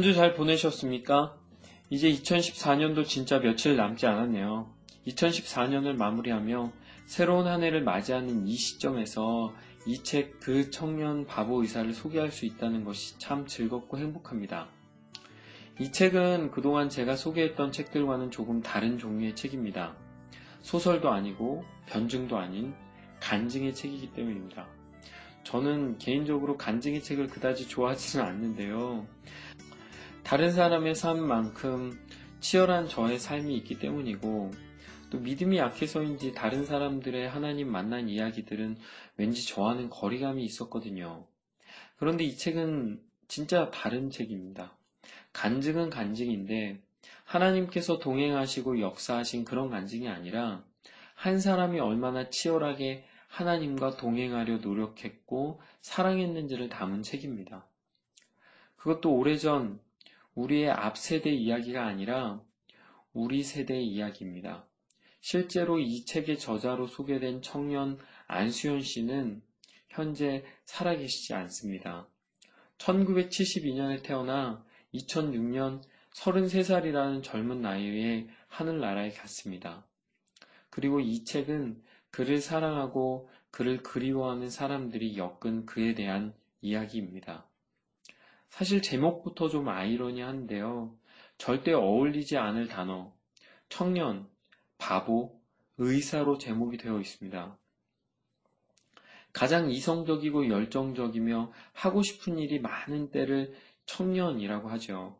한 주 잘 보내셨습니까? 이제 2014년도 진짜 며칠 남지 않았네요. 2014년을 마무리하며 새로운 한 해를 맞이하는 이 시점에서 이 책 그 청년 바보 의사를 소개할 수 있다는 것이 참 즐겁고 행복합니다. 이 책은 그동안 제가 소개했던 책들과는 조금 다른 종류의 책입니다. 소설도 아니고 변증도 아닌 간증의 책이기 때문입니다. 저는 개인적으로 간증의 책을 그다지 좋아하지는 않는데요. 다른 사람의 삶만큼 치열한 저의 삶이 있기 때문이고 또 믿음이 약해서인지 다른 사람들의 하나님 만난 이야기들은 왠지 저와는 거리감이 있었거든요. 그런데 이 책은 진짜 다른 책입니다. 간증은 간증인데 하나님께서 동행하시고 역사하신 그런 간증이 아니라 한 사람이 얼마나 치열하게 하나님과 동행하려 노력했고 사랑했는지를 담은 책입니다. 그것도 오래전 우리의 앞 세대 이야기가 아니라 우리 세대의 이야기입니다. 실제로 이 책의 저자로 소개된 청년 안수현 씨는 현재 살아계시지 않습니다. 1972년에 태어나 2006년 33살이라는 젊은 나이에 하늘나라에 갔습니다. 그리고 이 책은 그를 사랑하고 그를 그리워하는 사람들이 엮은 그에 대한 이야기입니다. 사실 제목부터 좀 아이러니한데요. 절대 어울리지 않을 단어, 청년, 바보, 의사로 제목이 되어 있습니다. 가장 이성적이고 열정적이며 하고 싶은 일이 많은 때를 청년이라고 하죠.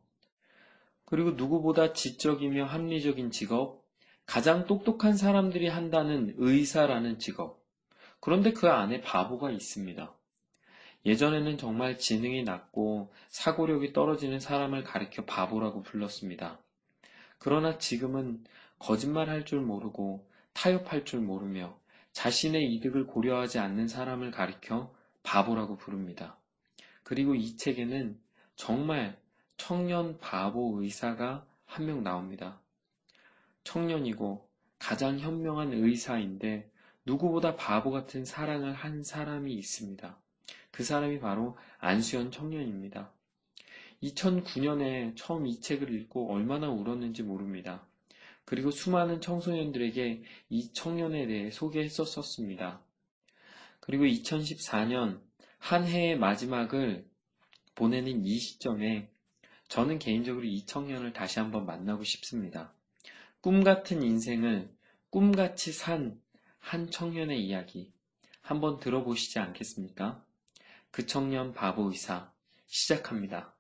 그리고 누구보다 지적이며 합리적인 직업, 가장 똑똑한 사람들이 한다는 의사라는 직업. 그런데 그 안에 바보가 있습니다. 예전에는 정말 지능이 낮고 사고력이 떨어지는 사람을 가리켜 바보라고 불렀습니다. 그러나 지금은 거짓말할 줄 모르고 타협할 줄 모르며 자신의 이득을 고려하지 않는 사람을 가리켜 바보라고 부릅니다. 그리고 이 책에는 정말 청년 바보 의사가 한 명 나옵니다. 청년이고 가장 현명한 의사인데 누구보다 바보 같은 사랑을 한 사람이 있습니다. 그 사람이 바로 안수현 청년입니다. 2009년에 처음 이 책을 읽고 얼마나 울었는지 모릅니다. 그리고 수많은 청소년들에게 이 청년에 대해 소개했었습니다. 그리고 2014년 한 해의 마지막을 보내는 이 시점에 저는 개인적으로 이 청년을 다시 한번 만나고 싶습니다. 꿈 같은 인생을 꿈같이 산 한 청년의 이야기 한번 들어보시지 않겠습니까? 그 청년 바보 의사 시작합니다.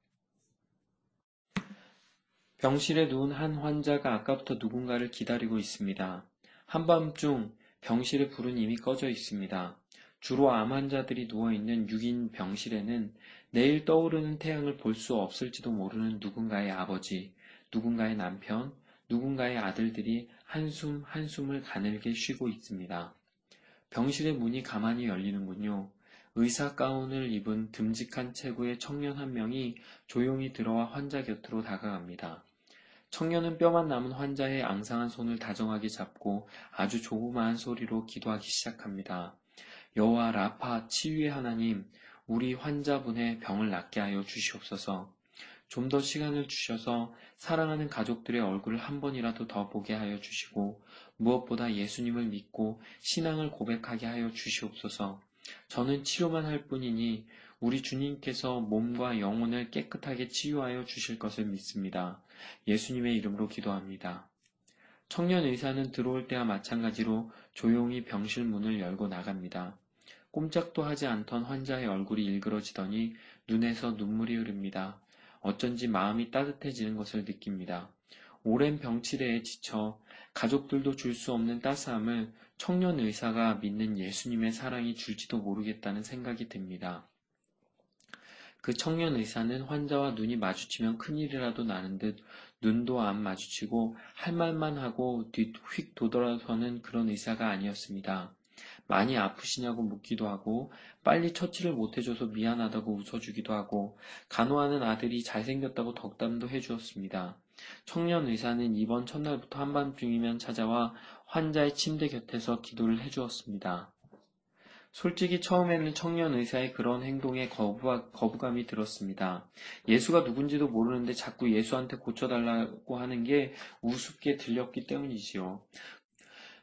병실에 누운 한 환자가 아까부터 누군가를 기다리고 있습니다. 한밤중 병실의 불은 이미 꺼져 있습니다. 주로 암 환자들이 누워있는 6인 병실에는 내일 떠오르는 태양을 볼 수 없을지도 모르는 누군가의 아버지, 누군가의 남편, 누군가의 아들들이 한숨 한숨을 가늘게 쉬고 있습니다. 병실의 문이 가만히 열리는군요. 의사 가운을 입은 듬직한 체구의 청년 한 명이 조용히 들어와 환자 곁으로 다가갑니다. 청년은 뼈만 남은 환자의 앙상한 손을 다정하게 잡고 아주 조그마한 소리로 기도하기 시작합니다. 여호와 라파 치유의 하나님, 우리 환자분의 병을 낫게 하여 주시옵소서. 좀 더 시간을 주셔서 사랑하는 가족들의 얼굴을 한 번이라도 더 보게 하여 주시고 무엇보다 예수님을 믿고 신앙을 고백하게 하여 주시옵소서. 저는 치료만 할 뿐이니 우리 주님께서 몸과 영혼을 깨끗하게 치유하여 주실 것을 믿습니다. 예수님의 이름으로 기도합니다. 청년 의사는 들어올 때와 마찬가지로 조용히 병실 문을 열고 나갑니다. 꼼짝도 하지 않던 환자의 얼굴이 일그러지더니 눈에서 눈물이 흐릅니다. 어쩐지 마음이 따뜻해지는 것을 느낍니다. 오랜 병치레에 지쳐 가족들도 줄 수 없는 따스함을 청년 의사가 믿는 예수님의 사랑이 줄지도 모르겠다는 생각이 듭니다. 그 청년 의사는 환자와 눈이 마주치면 큰일이라도 나는 듯 눈도 안 마주치고 할 말만 하고 뒤휙 도돌아서는 그런 의사가 아니었습니다. 많이 아프시냐고 묻기도 하고 빨리 처치를 못해줘서 미안하다고 웃어주기도 하고 간호하는 아들이 잘생겼다고 덕담도 해주었습니다. 청년 의사는 이번 첫날부터 한밤중이면 찾아와 환자의 침대 곁에서 기도를 해주었습니다. 솔직히 처음에는 청년 의사의 그런 행동에 거부, 거부감이 들었습니다. 예수가 누군지도 모르는데 자꾸 예수한테 고쳐달라고 하는 게 우습게 들렸기 때문이지요.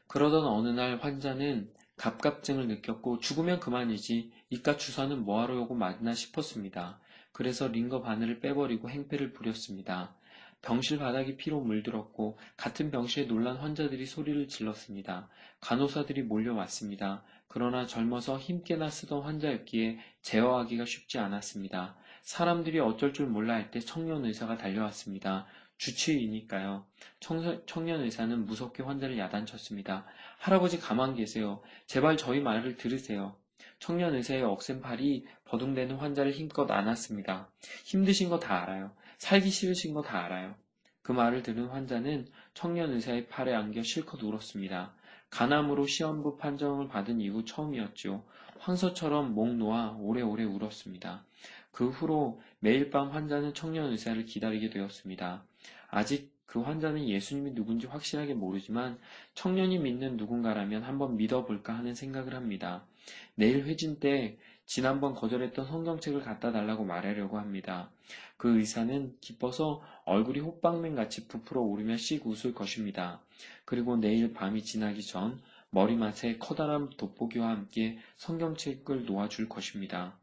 그러던 어느 날 환자는 갑갑증을 느꼈고 죽으면 그만이지 이깟 주사는 뭐하러 오고 맞나 싶었습니다. 그래서 링거 바늘을 빼버리고 행패를 부렸습니다. 병실 바닥이 피로 물들었고 같은 병실에 놀란 환자들이 소리를 질렀습니다. 간호사들이 몰려왔습니다. 그러나 젊어서 힘께나 쓰던 환자였기에 제어하기가 쉽지 않았습니다. 사람들이 어쩔 줄 몰라 할 때 청년 의사가 달려왔습니다. 주치의니까요. 청년 의사는 무섭게 환자를 야단쳤습니다. 할아버지 가만 계세요. 제발 저희 말을 들으세요. 청년 의사의 억센 팔이 버둥대는 환자를 힘껏 안았습니다. 힘드신 거 다 알아요. 살기 싫으신 거 다 알아요. 그 말을 들은 환자는 청년 의사의 팔에 안겨 실컷 울었습니다. 간암으로 시험부 판정을 받은 이후 처음이었죠. 황소처럼 목 놓아 오래오래 울었습니다. 그 후로 매일 밤 환자는 청년 의사를 기다리게 되었습니다. 아직 그 환자는 예수님이 누군지 확실하게 모르지만 청년이 믿는 누군가라면 한번 믿어볼까 하는 생각을 합니다. 내일 회진 때 지난번 거절했던 성경책을 갖다 달라고 말하려고 합니다. 그 의사는 기뻐서 얼굴이 호빵맨 같이 부풀어 오르며 씩 웃을 것입니다. 그리고 내일 밤이 지나기 전 머리맡에 커다란 돋보기와 함께 성경책을 놓아줄 것입니다.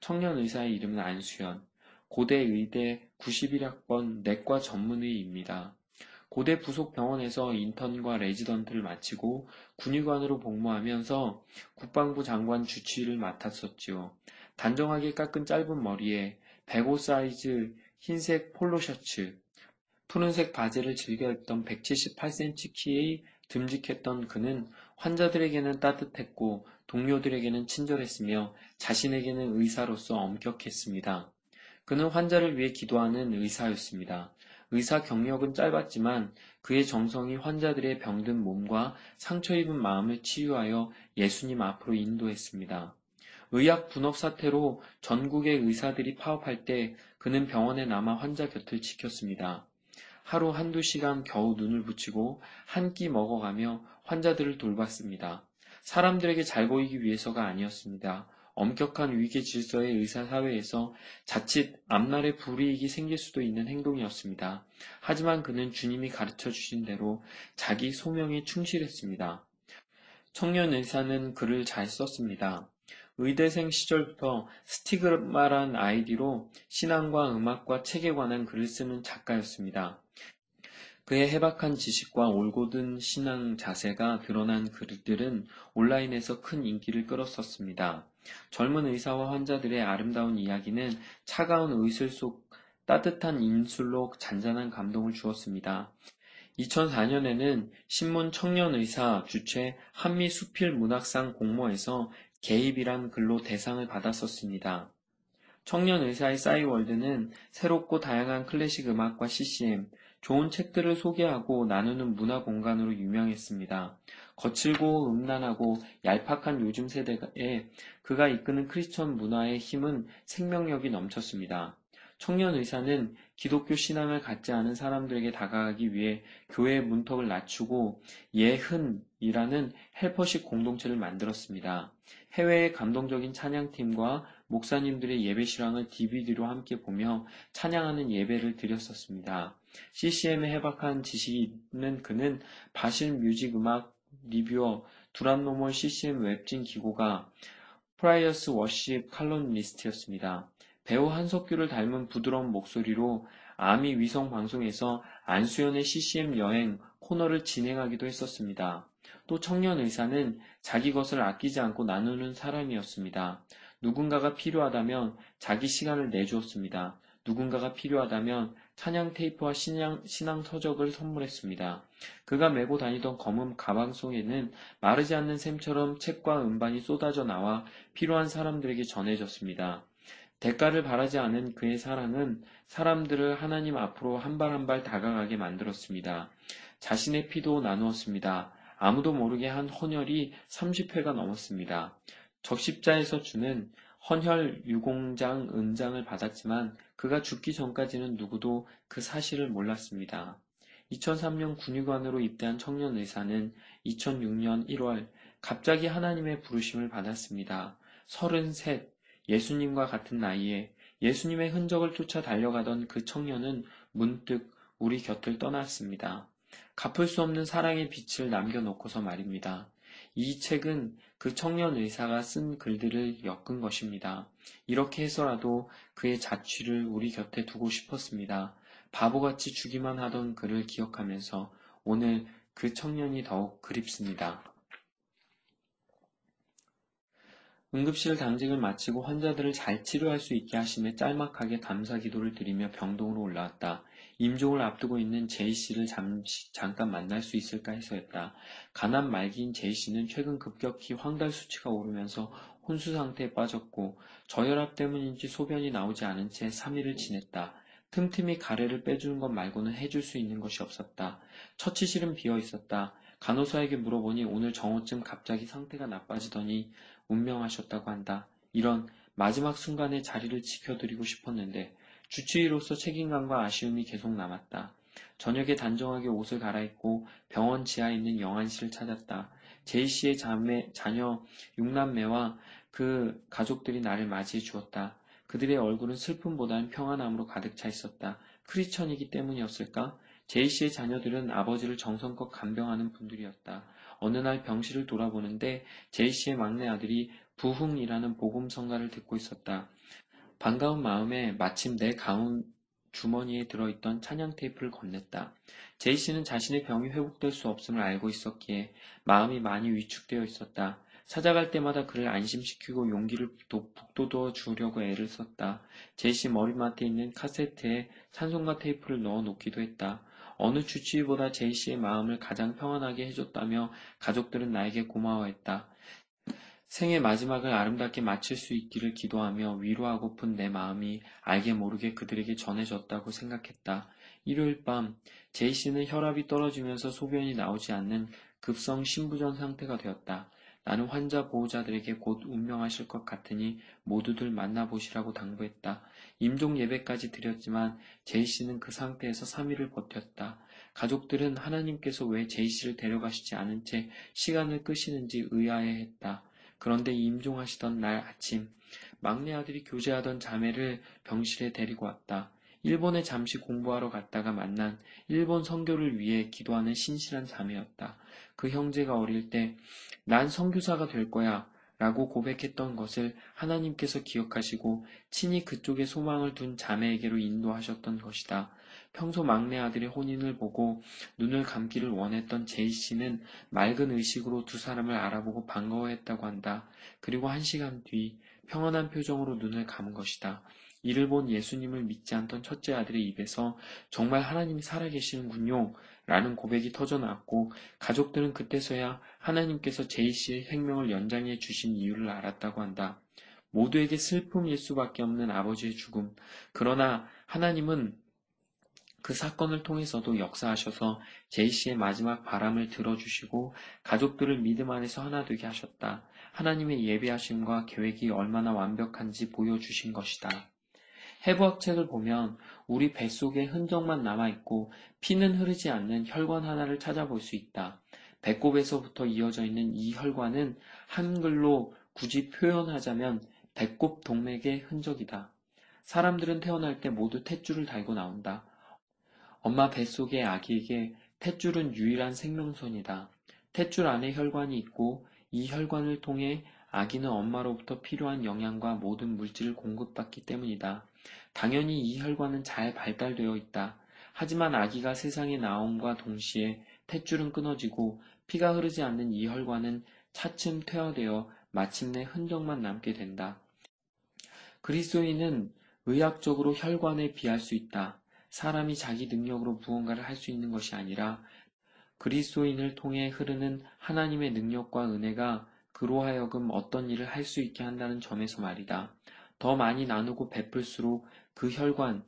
청년 의사의 이름은 안수현. 고대 의대 91학번 내과 전문의입니다. 고대 부속 병원에서 인턴과 레지던트를 마치고 군의관으로 복무하면서 국방부 장관 주치의를 맡았었지요. 단정하게 깎은 짧은 머리에 105 사이즈 흰색 폴로 셔츠, 푸른색 바지를 즐겨 입던 178cm 키의 듬직했던 그는 환자들에게는 따뜻했고 동료들에게는 친절했으며 자신에게는 의사로서 엄격했습니다. 그는 환자를 위해 기도하는 의사였습니다. 의사 경력은 짧았지만 그의 정성이 환자들의 병든 몸과 상처 입은 마음을 치유하여 예수님 앞으로 인도했습니다. 의학 분업 사태로 전국의 의사들이 파업할 때 그는 병원에 남아 환자 곁을 지켰습니다. 하루 한두 시간 겨우 눈을 붙이고 한 끼 먹어가며 환자들을 돌봤습니다. 사람들에게 잘 보이기 위해서가 아니었습니다. 엄격한 위계 질서의 의사 사회에서 자칫 앞날에 불이익이 생길 수도 있는 행동이었습니다. 하지만 그는 주님이 가르쳐 주신 대로 자기 소명에 충실했습니다. 청년 의사는 글을 잘 썼습니다. 의대생 시절부터 스티그마란 아이디로 신앙과 음악과 책에 관한 글을 쓰는 작가였습니다. 그의 해박한 지식과 올곧은 신앙 자세가 드러난 글들은 온라인에서 큰 인기를 끌었었습니다. 젊은 의사와 환자들의 아름다운 이야기는 차가운 의술 속 따뜻한 인술로 잔잔한 감동을 주었습니다. 2004년에는 신문 청년의사 주최 한미 수필 문학상 공모에서 개입이란 글로 대상을 받았었습니다. 청년의사의 싸이월드는 새롭고 다양한 클래식 음악과 CCM, 좋은 책들을 소개하고 나누는 문화 공간으로 유명했습니다. 거칠고 음란하고 얄팍한 요즘 세대에 그가 이끄는 크리스천 문화의 힘은 생명력이 넘쳤습니다. 청년 의사는 기독교 신앙을 갖지 않은 사람들에게 다가가기 위해 교회의 문턱을 낮추고 예흔이라는 헬퍼식 공동체를 만들었습니다. 해외의 감동적인 찬양팀과 목사님들의 예배 실황을 DVD로 함께 보며 찬양하는 예배를 드렸었습니다. CCM의 해박한 지식이 있는 그는 바실 뮤직 음악 reviewer 두란노몰 CCM 웹진 기고가 프라이어스 워십 칼럼니스트였습니다. 배우 한석규를 닮은 부드러운 목소리로 아미 위성 방송에서 안수현의 CCM 여행 코너를 진행하기도 했었습니다. 또 청년 의사는 자기 것을 아끼지 않고 나누는 사람이었습니다. 누군가가 필요하다면 자기 시간을 내주었습니다. 누군가가 필요하다면 찬양 테이프와 신앙, 신앙 서적을 선물했습니다. 그가 메고 다니던 검은 가방 속에는 마르지 않는 샘처럼 책과 음반이 쏟아져 나와 필요한 사람들에게 전해졌습니다. 대가를 바라지 않은 그의 사랑은 사람들을 하나님 앞으로 한 발 한 발 다가가게 만들었습니다. 자신의 피도 나누었습니다. 아무도 모르게 한 헌혈이 30회가 넘었습니다. 적십자에서 주는 헌혈 유공장 은장을 받았지만 그가 죽기 전까지는 누구도 그 사실을 몰랐습니다. 2003년 군의관으로 입대한 청년 의사는 2006년 1월 갑자기 하나님의 부르심을 받았습니다. 33, 예수님과 같은 나이에 예수님의 흔적을 쫓아 달려가던 그 청년은 문득 우리 곁을 떠났습니다. 갚을 수 없는 사랑의 빛을 남겨놓고서 말입니다. 이 책은 그 청년 의사가 쓴 글들을 엮은 것입니다. 이렇게 해서라도 그의 자취를 우리 곁에 두고 싶었습니다. 바보같이 주기만 하던 그를 기억하면서 오늘 그 청년이 더욱 그립습니다. 응급실 당직을 마치고 환자들을 잘 치료할 수 있게 하심에 짤막하게 감사 기도를 드리며 병동으로 올라왔다. 임종을 앞두고 있는 제이 씨를 잠시, 잠깐 만날 수 있을까 해서였다. 가난 말기인 제이 씨는 최근 급격히 황달 수치가 오르면서 혼수 상태에 빠졌고 저혈압 때문인지 소변이 나오지 않은 채 3일을 지냈다. 틈틈이 가래를 빼주는 것 말고는 해줄 수 있는 것이 없었다. 처치실은 비어 있었다. 간호사에게 물어보니 오늘 정오쯤 갑자기 상태가 나빠지더니 운명하셨다고 한다. 이런 마지막 순간에 자리를 지켜드리고 싶었는데 주치의로서 책임감과 아쉬움이 계속 남았다. 저녁에 단정하게 옷을 갈아입고 병원 지하에 있는 영안실을 찾았다. 제이 씨의 자매, 자녀 6남매와 그 가족들이 나를 맞이해 주었다. 그들의 얼굴은 슬픔보다는 평안함으로 가득 차 있었다. 크리스천이기 때문이었을까? 제이 씨의 자녀들은 아버지를 정성껏 간병하는 분들이었다. 어느 날 병실을 돌아보는데 제이 씨의 막내 아들이 부흥이라는 복음성가를 듣고 있었다. 반가운 마음에 마침 내 가운 주머니에 들어있던 찬양 테이프를 건넸다. 제이 씨는 자신의 병이 회복될 수 없음을 알고 있었기에 마음이 많이 위축되어 있었다. 찾아갈 때마다 그를 안심시키고 용기를 북돋워 주려고 애를 썼다. 제이 씨 머리맡에 있는 카세트에 찬송가 테이프를 넣어 놓기도 했다. 어느 주치의보다 제이 씨의 마음을 가장 평안하게 해줬다며 가족들은 나에게 고마워했다. 생의 마지막을 아름답게 마칠 수 있기를 기도하며 위로하고픈 내 마음이 알게 모르게 그들에게 전해졌다고 생각했다. 일요일 밤 제이 씨는 혈압이 떨어지면서 소변이 나오지 않는 급성 신부전 상태가 되었다. 나는 환자 보호자들에게 곧 운명하실 것 같으니 모두들 만나보시라고 당부했다. 임종 예배까지 드렸지만 제이 씨는 그 상태에서 3일을 버텼다. 가족들은 하나님께서 왜 제이 씨를 데려가시지 않은 채 시간을 끄시는지 의아해했다. 그런데 임종하시던 날 아침 막내 아들이 교제하던 자매를 병실에 데리고 왔다. 일본에 잠시 공부하러 갔다가 만난 일본 선교를 위해 기도하는 신실한 자매였다. 그 형제가 어릴 때 난 선교사가 될 거야 라고 고백했던 것을 하나님께서 기억하시고 친히 그쪽에 소망을 둔 자매에게로 인도하셨던 것이다. 평소 막내 아들의 혼인을 보고 눈을 감기를 원했던 제이 씨는 맑은 의식으로 두 사람을 알아보고 반가워했다고 한다. 그리고 한 시간 뒤 평안한 표정으로 눈을 감은 것이다. 이를 본 예수님을 믿지 않던 첫째 아들의 입에서 정말 하나님이 살아계시는군요. 라는 고백이 터져나왔고 가족들은 그때서야 하나님께서 제이 씨의 생명을 연장해 주신 이유를 알았다고 한다. 모두에게 슬픔일 수밖에 없는 아버지의 죽음. 그러나 하나님은 그 사건을 통해서도 역사하셔서 제이 씨의 마지막 바람을 들어주시고 가족들을 믿음 안에서 하나 되게 하셨다. 하나님의 예비하심과 계획이 얼마나 완벽한지 보여주신 것이다. 해부학 책을 보면 우리 뱃속에 흔적만 남아있고 피는 흐르지 않는 혈관 하나를 찾아볼 수 있다. 배꼽에서부터 이어져 있는 이 혈관은 한글로 굳이 표현하자면 배꼽 동맥의 흔적이다. 사람들은 태어날 때 모두 탯줄을 달고 나온다. 엄마 뱃속의 아기에게 탯줄은 유일한 생명선이다. 탯줄 안에 혈관이 있고 이 혈관을 통해 아기는 엄마로부터 필요한 영양과 모든 물질을 공급받기 때문이다. 당연히 이 혈관은 잘 발달되어 있다. 하지만 아기가 세상에 나옴과 동시에 탯줄은 끊어지고 피가 흐르지 않는 이 혈관은 차츰 퇴화되어 마침내 흔적만 남게 된다. 그리스도인은 의학적으로 혈관에 비할 수 있다. 사람이 자기 능력으로 무언가를 할 수 있는 것이 아니라 그리스도인을 통해 흐르는 하나님의 능력과 은혜가 그로 하여금 어떤 일을 할 수 있게 한다는 점에서 말이다. 더 많이 나누고 베풀수록 그 혈관,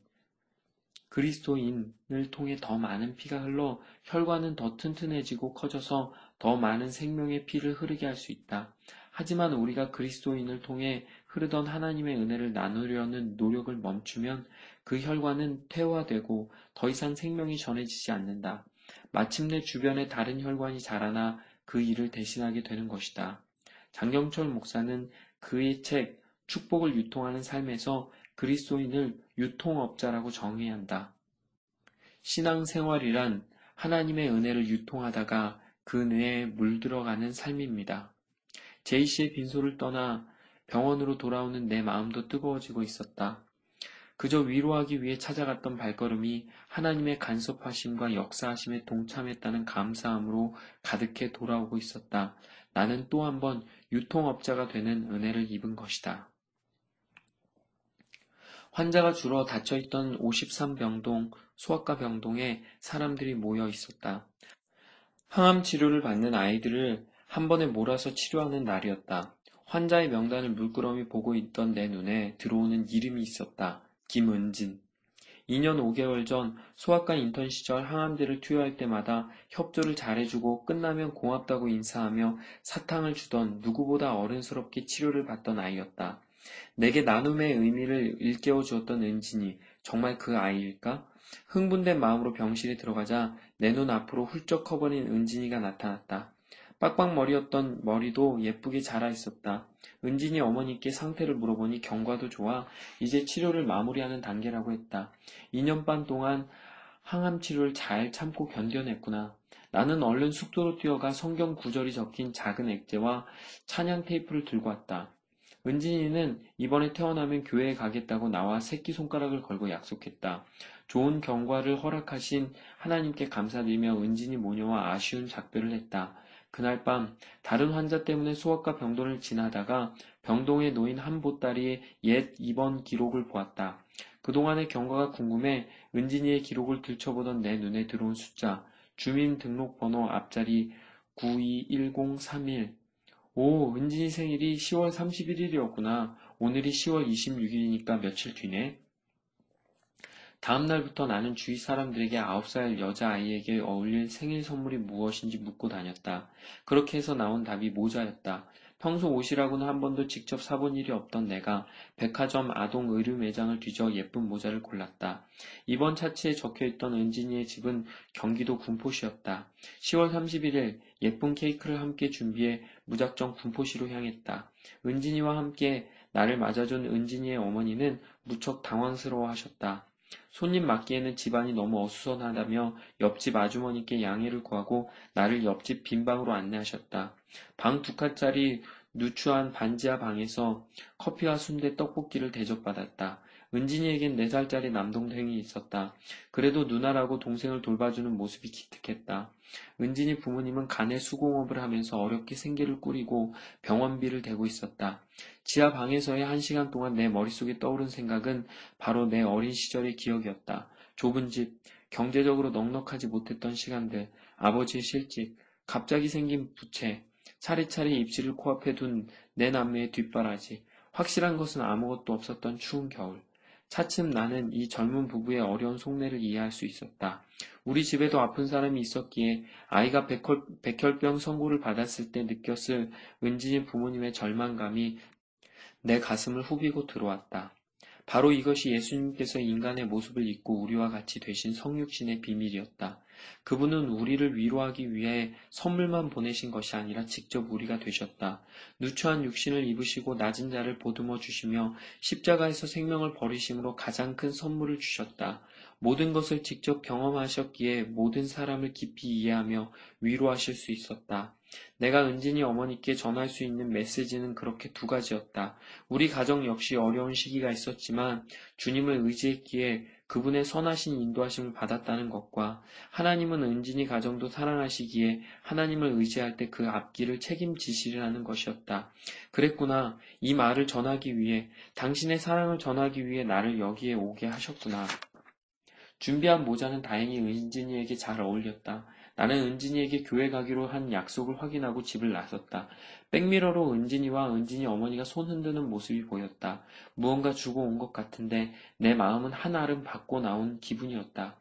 그리스도인을 통해 더 많은 피가 흘러 혈관은 더 튼튼해지고 커져서 더 많은 생명의 피를 흐르게 할 수 있다. 하지만 우리가 그리스도인을 통해 흐르던 하나님의 은혜를 나누려는 노력을 멈추면 그 혈관은 퇴화되고 더 이상 생명이 전해지지 않는다. 마침내 주변에 다른 혈관이 자라나 그 일을 대신하게 되는 것이다. 장경철 목사는 그의 책 축복을 유통하는 삶에서 그리스도인을 유통업자라고 정의해야 한다. 신앙생활이란 하나님의 은혜를 유통하다가 그 은혜에 물들어가는 삶입니다. 제이 씨의 빈소를 떠나 병원으로 돌아오는 내 마음도 뜨거워지고 있었다. 그저 위로하기 위해 찾아갔던 발걸음이 하나님의 간섭하심과 역사하심에 동참했다는 감사함으로 가득해 돌아오고 있었다. 나는 또 한 번 유통업자가 되는 은혜를 입은 것이다. 환자가 줄어 닫혀있던 53병동 소아과 병동에 사람들이 모여 있었다. 항암 치료를 받는 아이들을 한 번에 몰아서 치료하는 날이었다. 환자의 명단을 물끄러미 보고 있던 내 눈에 들어오는 이름이 있었다. 김은진. 2년 5개월 전 소아과 인턴 시절 항암제를 투여할 때마다 협조를 잘해주고 끝나면 고맙다고 인사하며 사탕을 주던 누구보다 어른스럽게 치료를 받던 아이였다. 내게 나눔의 의미를 일깨워 주었던 은진이 정말 그 아이일까? 흥분된 마음으로 병실에 들어가자 내 눈 앞으로 훌쩍 커버린 은진이가 나타났다. 빡빡머리였던 머리도 예쁘게 자라 있었다. 은진이 어머니께 상태를 물어보니 경과도 좋아 이제 치료를 마무리하는 단계라고 했다. 2년 반 동안 항암 치료를 잘 참고 견뎌냈구나. 나는 얼른 숙소로 뛰어가 성경 구절이 적힌 작은 액제와 찬양 테이프를 들고 왔다. 은진이는 이번에 태어나면 교회에 가겠다고 나와 새끼 손가락을 걸고 약속했다. 좋은 경과를 허락하신 하나님께 감사드리며 은진이 모녀와 아쉬운 작별을 했다. 그날 밤 다른 환자 때문에 소아과 병동을 지나다가 병동에 놓인 한 보따리의 옛 입원 기록을 보았다. 그동안의 경과가 궁금해 은진이의 기록을 들춰보던 내 눈에 들어온 숫자, 주민등록번호 앞자리 921031. 오, 은진이 생일이 10월 31일이었구나. 오늘이 10월 26일이니까 며칠 뒤네. 다음 날부터 나는 주위 사람들에게 아홉 살 여자아이에게 어울릴 생일 선물이 무엇인지 묻고 다녔다. 그렇게 해서 나온 답이 모자였다. 평소 옷이라고는 한 번도 직접 사본 일이 없던 내가 백화점 아동 의류 매장을 뒤져 예쁜 모자를 골랐다. 이번 차트에 적혀있던 은진이의 집은 경기도 군포시였다. 10월 31일 예쁜 케이크를 함께 준비해 무작정 군포시로 향했다. 은진이와 함께 나를 맞아준 은진이의 어머니는 무척 당황스러워 하셨다. 손님 맞기에는 집안이 너무 어수선하다며 옆집 아주머니께 양해를 구하고 나를 옆집 빈방으로 안내하셨다. 방 두 칸짜리 누추한 반지하 방에서 커피와 순대 떡볶이를 대접받았다. 은진이에겐 네 살짜리 남동생이 있었다. 그래도 누나라고 동생을 돌봐주는 모습이 기특했다. 은진이 부모님은 간의 수공업을 하면서 어렵게 생계를 꾸리고 병원비를 대고 있었다. 지하 방에서의 한 시간 동안 내 머릿속에 떠오른 생각은 바로 내 어린 시절의 기억이었다. 좁은 집, 경제적으로 넉넉하지 못했던 시간들, 아버지의 실직, 갑자기 생긴 부채, 차례차례 입술을 코앞에 둔 내 남매의 뒷바라지, 확실한 것은 아무것도 없었던 추운 겨울. 차츰 나는 이 젊은 부부의 어려운 속내를 이해할 수 있었다. 우리 집에도 아픈 사람이 있었기에 아이가 백혈, 백혈 병 선고를 받았을 때 느꼈을 은진이 부모님의 절망감이 내 가슴을 후비고 들어왔다. 바로 이것이 예수님께서 인간의 모습을 입고 우리와 같이 되신 성육신의 비밀이었다. 그분은 우리를 위로하기 위해 선물만 보내신 것이 아니라 직접 우리가 되셨다. 누추한 육신을 입으시고 낮은 자를 보듬어 주시며 십자가에서 생명을 버리심으로 가장 큰 선물을 주셨다. 모든 것을 직접 경험하셨기에 모든 사람을 깊이 이해하며 위로하실 수 있었다. 내가 은진이 어머니께 전할 수 있는 메시지는 그렇게 두 가지였다. 우리 가정 역시 어려운 시기가 있었지만 주님을 의지했기에 그분의 선하신 인도하심을 받았다는 것과 하나님은 은진이 가정도 사랑하시기에 하나님을 의지할 때 그 앞길을 책임지시리라는 것이었다. 그랬구나. 이 말을 전하기 위해 당신의 사랑을 전하기 위해 나를 여기에 오게 하셨구나. 준비한 모자는 다행히 은진이에게 잘 어울렸다. 나는 은진이에게 교회 가기로 한 약속을 확인하고 집을 나섰다. 백미러로 은진이와 은진이 어머니가 손 흔드는 모습이 보였다. 무언가 주고 온 것 같은데 내 마음은 한 알음 받고 나온 기분이었다.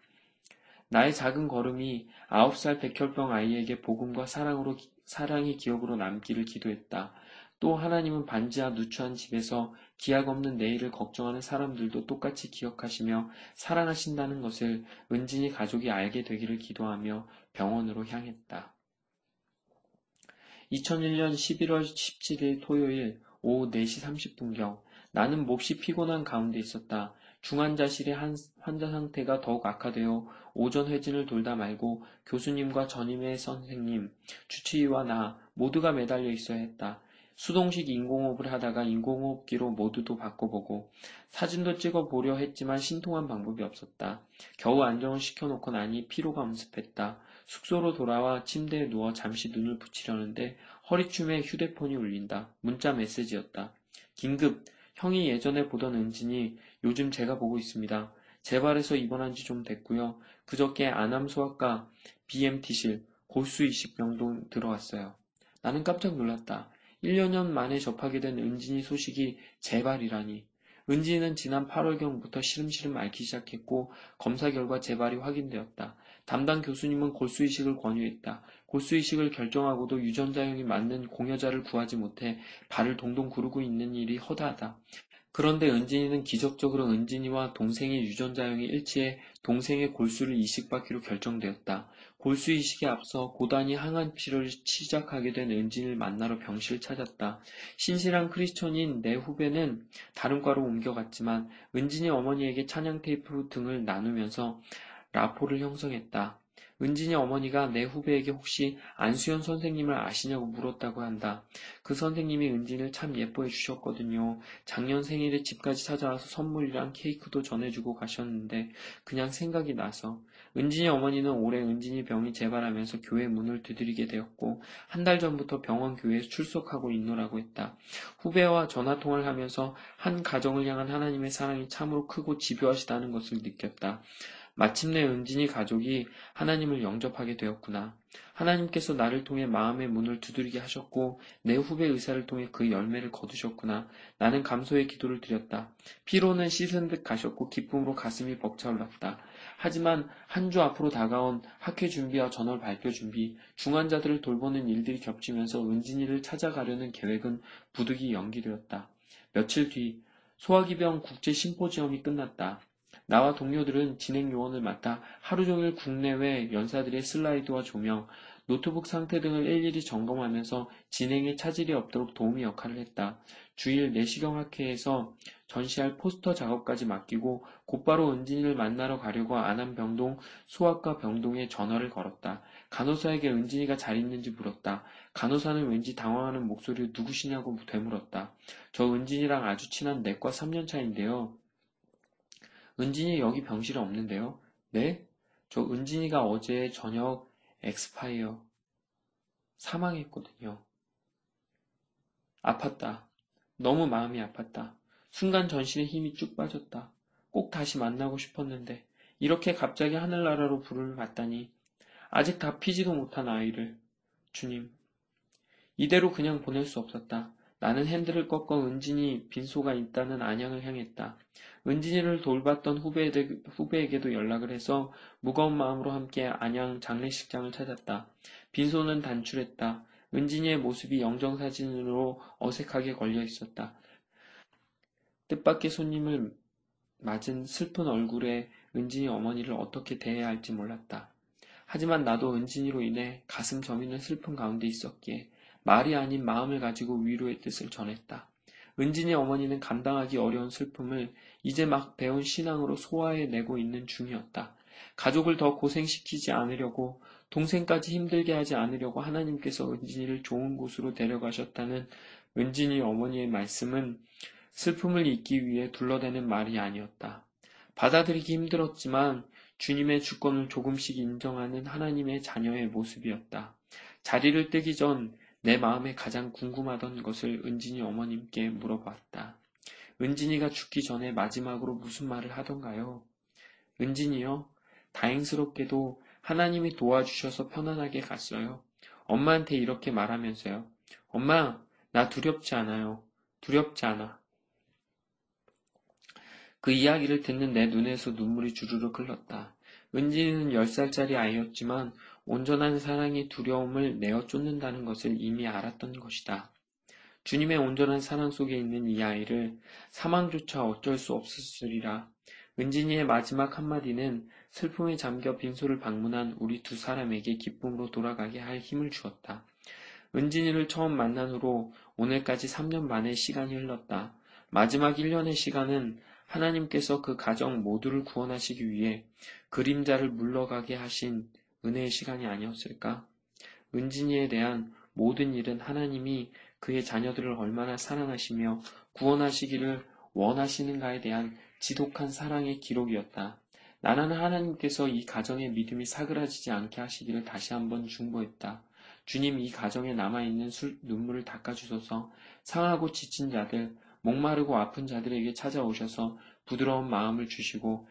나의 작은 걸음이 아홉 살 백혈병 아이에게 복음과 사랑으로, 사랑의 기억으로 남기를 기도했다. 또 하나님은 반지하 누추한 집에서 기약 없는 내일을 걱정하는 사람들도 똑같이 기억하시며 사랑하신다는 것을 은진이 가족이 알게 되기를 기도하며 병원으로 향했다. 2001년 11월 17일 토요일 오후 4시 30분경 나는 몹시 피곤한 가운데 있었다. 중환자실의 한, 환자 상태가 더욱 악화되어 오전 회진을 돌다 말고 교수님과 전임의 선생님, 주치의와 나 모두가 매달려 있어야 했다. 수동식 인공호흡을 하다가 인공호흡기로 모두도 바꿔보고 사진도 찍어보려 했지만 신통한 방법이 없었다. 겨우 안정을 시켜놓고 나니 피로가 엄습했다. 숙소로 돌아와 침대에 누워 잠시 눈을 붙이려는데 허리춤에 휴대폰이 울린다. 문자 메시지였다. 긴급, 형이 예전에 보던 은진이 요즘 제가 보고 있습니다. 재발해서 입원한 지 좀 됐고요. 그저께 안암소아과 BMT실 골수 이식 병동 들어왔어요. 나는 깜짝 놀랐다. 1년 만에 접하게 된 은진이 소식이 재발이라니. 은진이는 지난 8월경부터 시름시름 앓기 시작했고 검사 결과 재발이 확인되었다. 담당 교수님은 골수이식을 권유했다. 골수이식을 결정하고도 유전자형이 맞는 공여자를 구하지 못해 발을 동동 구르고 있는 일이 허다하다. 그런데 은진이는 기적적으로 은진이와 동생의 유전자형이 일치해 동생의 골수를 이식받기로 결정되었다. 골수 이식에 앞서 고단히 항암 치료를 시작하게 된 은진을 만나러 병실을 찾았다. 신실한 크리스천인 내 후배는 다른 과로 옮겨갔지만 은진이 어머니에게 찬양 테이프 등을 나누면서 라포를 형성했다. 은진이 어머니가 내 후배에게 혹시 안수현 선생님을 아시냐고 물었다고 한다. 그 선생님이 은진을 참 예뻐해 주셨거든요. 작년 생일에 집까지 찾아와서 선물이랑 케이크도 전해주고 가셨는데 그냥 생각이 나서 은진이 어머니는 올해 은진이 병이 재발하면서 교회 문을 두드리게 되었고 한 달 전부터 병원 교회에 출석하고 있노라고 했다. 후배와 전화 통화를 하면서 한 가정을 향한 하나님의 사랑이 참으로 크고 집요하시다는 것을 느꼈다. 마침내 은진이 가족이 하나님을 영접하게 되었구나. 하나님께서 나를 통해 마음의 문을 두드리게 하셨고 내 후배 의사를 통해 그 열매를 거두셨구나. 나는 감소의 기도를 드렸다. 피로는 씻은 듯 가셨고 기쁨으로 가슴이 벅차올랐다. 하지만 한 주 앞으로 다가온 학회 준비와 전월 발표 준비, 중환자들을 돌보는 일들이 겹치면서 은진이를 찾아가려는 계획은 부득이 연기되었다. 며칠 뒤 소화기병 국제 심포지엄이 끝났다. 나와 동료들은 진행 요원을 맡아 하루 종일 국내외 연사들의 슬라이드와 조명, 노트북 상태 등을 일일이 점검하면서 진행에 차질이 없도록 도우미 역할을 했다. 주일 내시경 학회에서 전시할 포스터 작업까지 맡기고 곧바로 은진이를 만나러 가려고 안암병동 소아과 병동에 전화를 걸었다. 간호사에게 은진이가 잘 있는지 물었다. 간호사는 왠지 당황하는 목소리로 누구시냐고 되물었다. 저 은진이랑 아주 친한 내과 3년 차인데요. 은진이 여기 병실에 없는데요. 네? 저 은진이가 어제 저녁 엑스파이어 사망했거든요. 아팠다. 너무 마음이 아팠다. 순간 전신에 힘이 쭉 빠졌다. 꼭 다시 만나고 싶었는데 이렇게 갑자기 하늘나라로 불을 받다니 아직 다 피지도 못한 아이를 주님 이대로 그냥 보낼 수 없었다. 나는 핸들을 꺾어 은진이 빈소가 있다는 안양을 향했다. 은진이를 돌봤던 후배에게도 연락을 해서 무거운 마음으로 함께 안양 장례식장을 찾았다. 빈소는 단출했다. 은진이의 모습이 영정사진으로 어색하게 걸려 있었다. 뜻밖의 손님을 맞은 슬픈 얼굴에 은진이 어머니를 어떻게 대해야 할지 몰랐다. 하지만 나도 은진이로 인해 가슴 저미는 슬픔 가운데 있었기에 말이 아닌 마음을 가지고 위로의 뜻을 전했다. 은진이 어머니는 감당하기 어려운 슬픔을 이제 막 배운 신앙으로 소화해내고 있는 중이었다. 가족을 더 고생시키지 않으려고 동생까지 힘들게 하지 않으려고 하나님께서 은진이를 좋은 곳으로 데려가셨다는 은진이 어머니의 말씀은 슬픔을 잊기 위해 둘러대는 말이 아니었다. 받아들이기 힘들었지만 주님의 주권을 조금씩 인정하는 하나님의 자녀의 모습이었다. 자리를 뜨기 전 내 마음에 가장 궁금하던 것을 은진이 어머님께 물어봤다. 은진이가 죽기 전에 마지막으로 무슨 말을 하던가요? 은진이요? 다행스럽게도 하나님이 도와주셔서 편안하게 갔어요. 엄마한테 이렇게 말하면서요. 엄마, 나 두렵지 않아요. 두렵지 않아. 그 이야기를 듣는 내 눈에서 눈물이 주르륵 흘렀다. 은진이는 10살짜리 아이였지만 온전한 사랑이 두려움을 내어 쫓는다는 것을 이미 알았던 것이다. 주님의 온전한 사랑 속에 있는 이 아이를 사망조차 어쩔 수 없었으리라. 은진이의 마지막 한마디는 슬픔에 잠겨 빈소를 방문한 우리 두 사람에게 기쁨으로 돌아가게 할 힘을 주었다. 은진이를 처음 만난 후로 오늘까지 3년 만의 시간이 흘렀다. 마지막 1년의 시간은 하나님께서 그 가정 모두를 구원하시기 위해 그림자를 물러가게 하신 은혜의 시간이 아니었을까? 은진이에 대한 모든 일은 하나님이 그의 자녀들을 얼마나 사랑하시며 구원하시기를 원하시는가에 대한 지독한 사랑의 기록이었다. 나는 하나님께서 이 가정의 믿음이 사그라지지 않게 하시기를 다시 한번 중보했다. 주님 이 가정에 남아있는 술, 눈물을 닦아주소서 상하고 지친 자들, 목마르고 아픈 자들에게 찾아오셔서 부드러운 마음을 주시고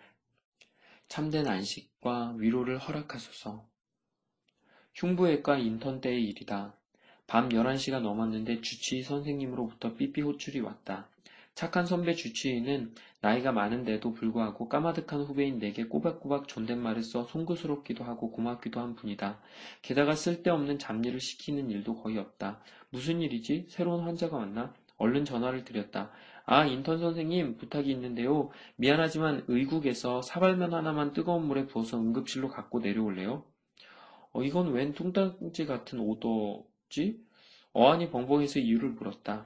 참된 안식 과 위로를 허락하소서. 흉부외과 인턴 때의 일이다. 밤 11시가 넘었는데 주치의 선생님으로부터 삐삐 호출이 왔다. 착한 선배 주치의는 나이가 많은데도 불구하고 까마득한 후배인 내게 꼬박꼬박 존댓말을 써 송구스럽기도 하고 고맙기도 한 분이다. 게다가 쓸데없는 잡일을 시키는 일도 거의 없다. 무슨 일이지? 새로운 환자가 왔나? 얼른 전화를 드렸다. 아, 인턴 선생님, 부탁이 있는데요. 미안하지만 의국에서 사발면 하나만 뜨거운 물에 부어서 응급실로 갖고 내려올래요? 어, 이건 웬 뚱딴지 같은 오더지? 어안이 벙벙해서 이유를 물었다.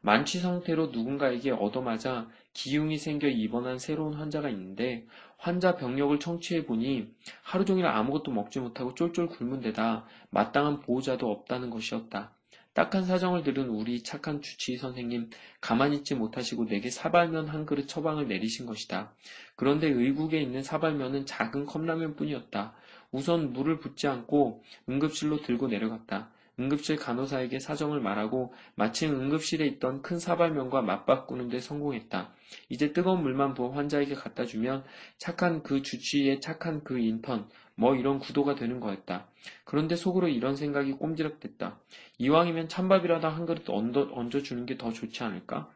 만취 상태로 누군가에게 얻어맞아 기흉이 생겨 입원한 새로운 환자가 있는데 환자 병력을 청취해 보니 하루 종일 아무것도 먹지 못하고 쫄쫄 굶은 데다 마땅한 보호자도 없다는 것이었다. 딱한 사정을 들은 우리 착한 주치의 선생님 가만히 있지 못하시고 내게 사발면 한 그릇 처방을 내리신 것이다. 그런데 의국에 있는 사발면은 작은 컵라면 뿐이었다. 우선 물을 붓지 않고 응급실로 들고 내려갔다. 응급실 간호사에게 사정을 말하고 마침 응급실에 있던 큰 사발면과 맞바꾸는 데 성공했다. 이제 뜨거운 물만 부어 환자에게 갖다 주면 착한 그 주치의의 착한 그 인턴, 뭐 이런 구도가 되는 거였다. 그런데 속으로 이런 생각이 꼼지락됐다. 이왕이면 찬밥이라도 한 그릇 얹어, 주는 게 더 좋지 않을까?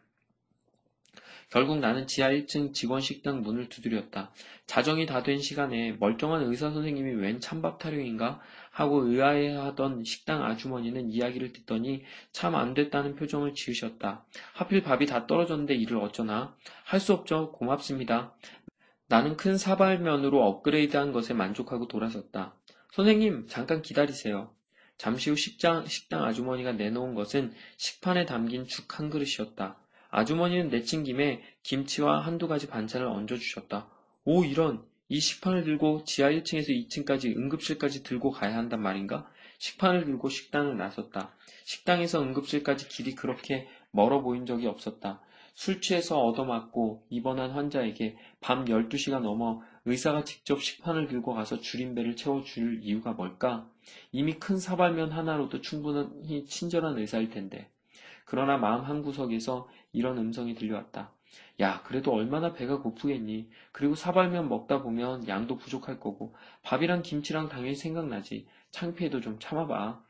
결국 나는 지하 1층 직원 식당 문을 두드렸다. 자정이 다 된 시간에 멀쩡한 의사 선생님이 웬 찬밥 타령인가 하고 의아해하던 식당 아주머니는 이야기를 듣더니 참 안 됐다는 표정을 지으셨다. 하필 밥이 다 떨어졌는데 이를 어쩌나? 할 수 없죠. 고맙습니다. 나는 큰 사발면으로 업그레이드한 것에 만족하고 돌아섰다. 선생님, 잠깐 기다리세요. 잠시 후 식장, 식당 아주머니가 내놓은 것은 식판에 담긴 죽 한 그릇이었다. 아주머니는 내친 김에 김치와 한두 가지 반찬을 얹어주셨다. 오, 이런! 이 식판을 들고 지하 1층에서 2층까지 응급실까지 들고 가야 한단 말인가? 식판을 들고 식당을 나섰다. 식당에서 응급실까지 길이 그렇게 멀어 보인 적이 없었다. 술 취해서 얻어맞고 입원한 환자에게 밤 12시가 넘어 의사가 직접 식판을 들고 가서 줄임배를 채워줄 이유가 뭘까? 이미 큰 사발면 하나로도 충분히 친절한 의사일 텐데. 그러나 마음 한구석에서 이런 음성이 들려왔다. 야, 그래도 얼마나 배가 고프겠니? 그리고 사발면 먹다 보면 양도 부족할 거고, 밥이랑 김치랑 당연히 생각나지. 창피해도 좀 참아봐.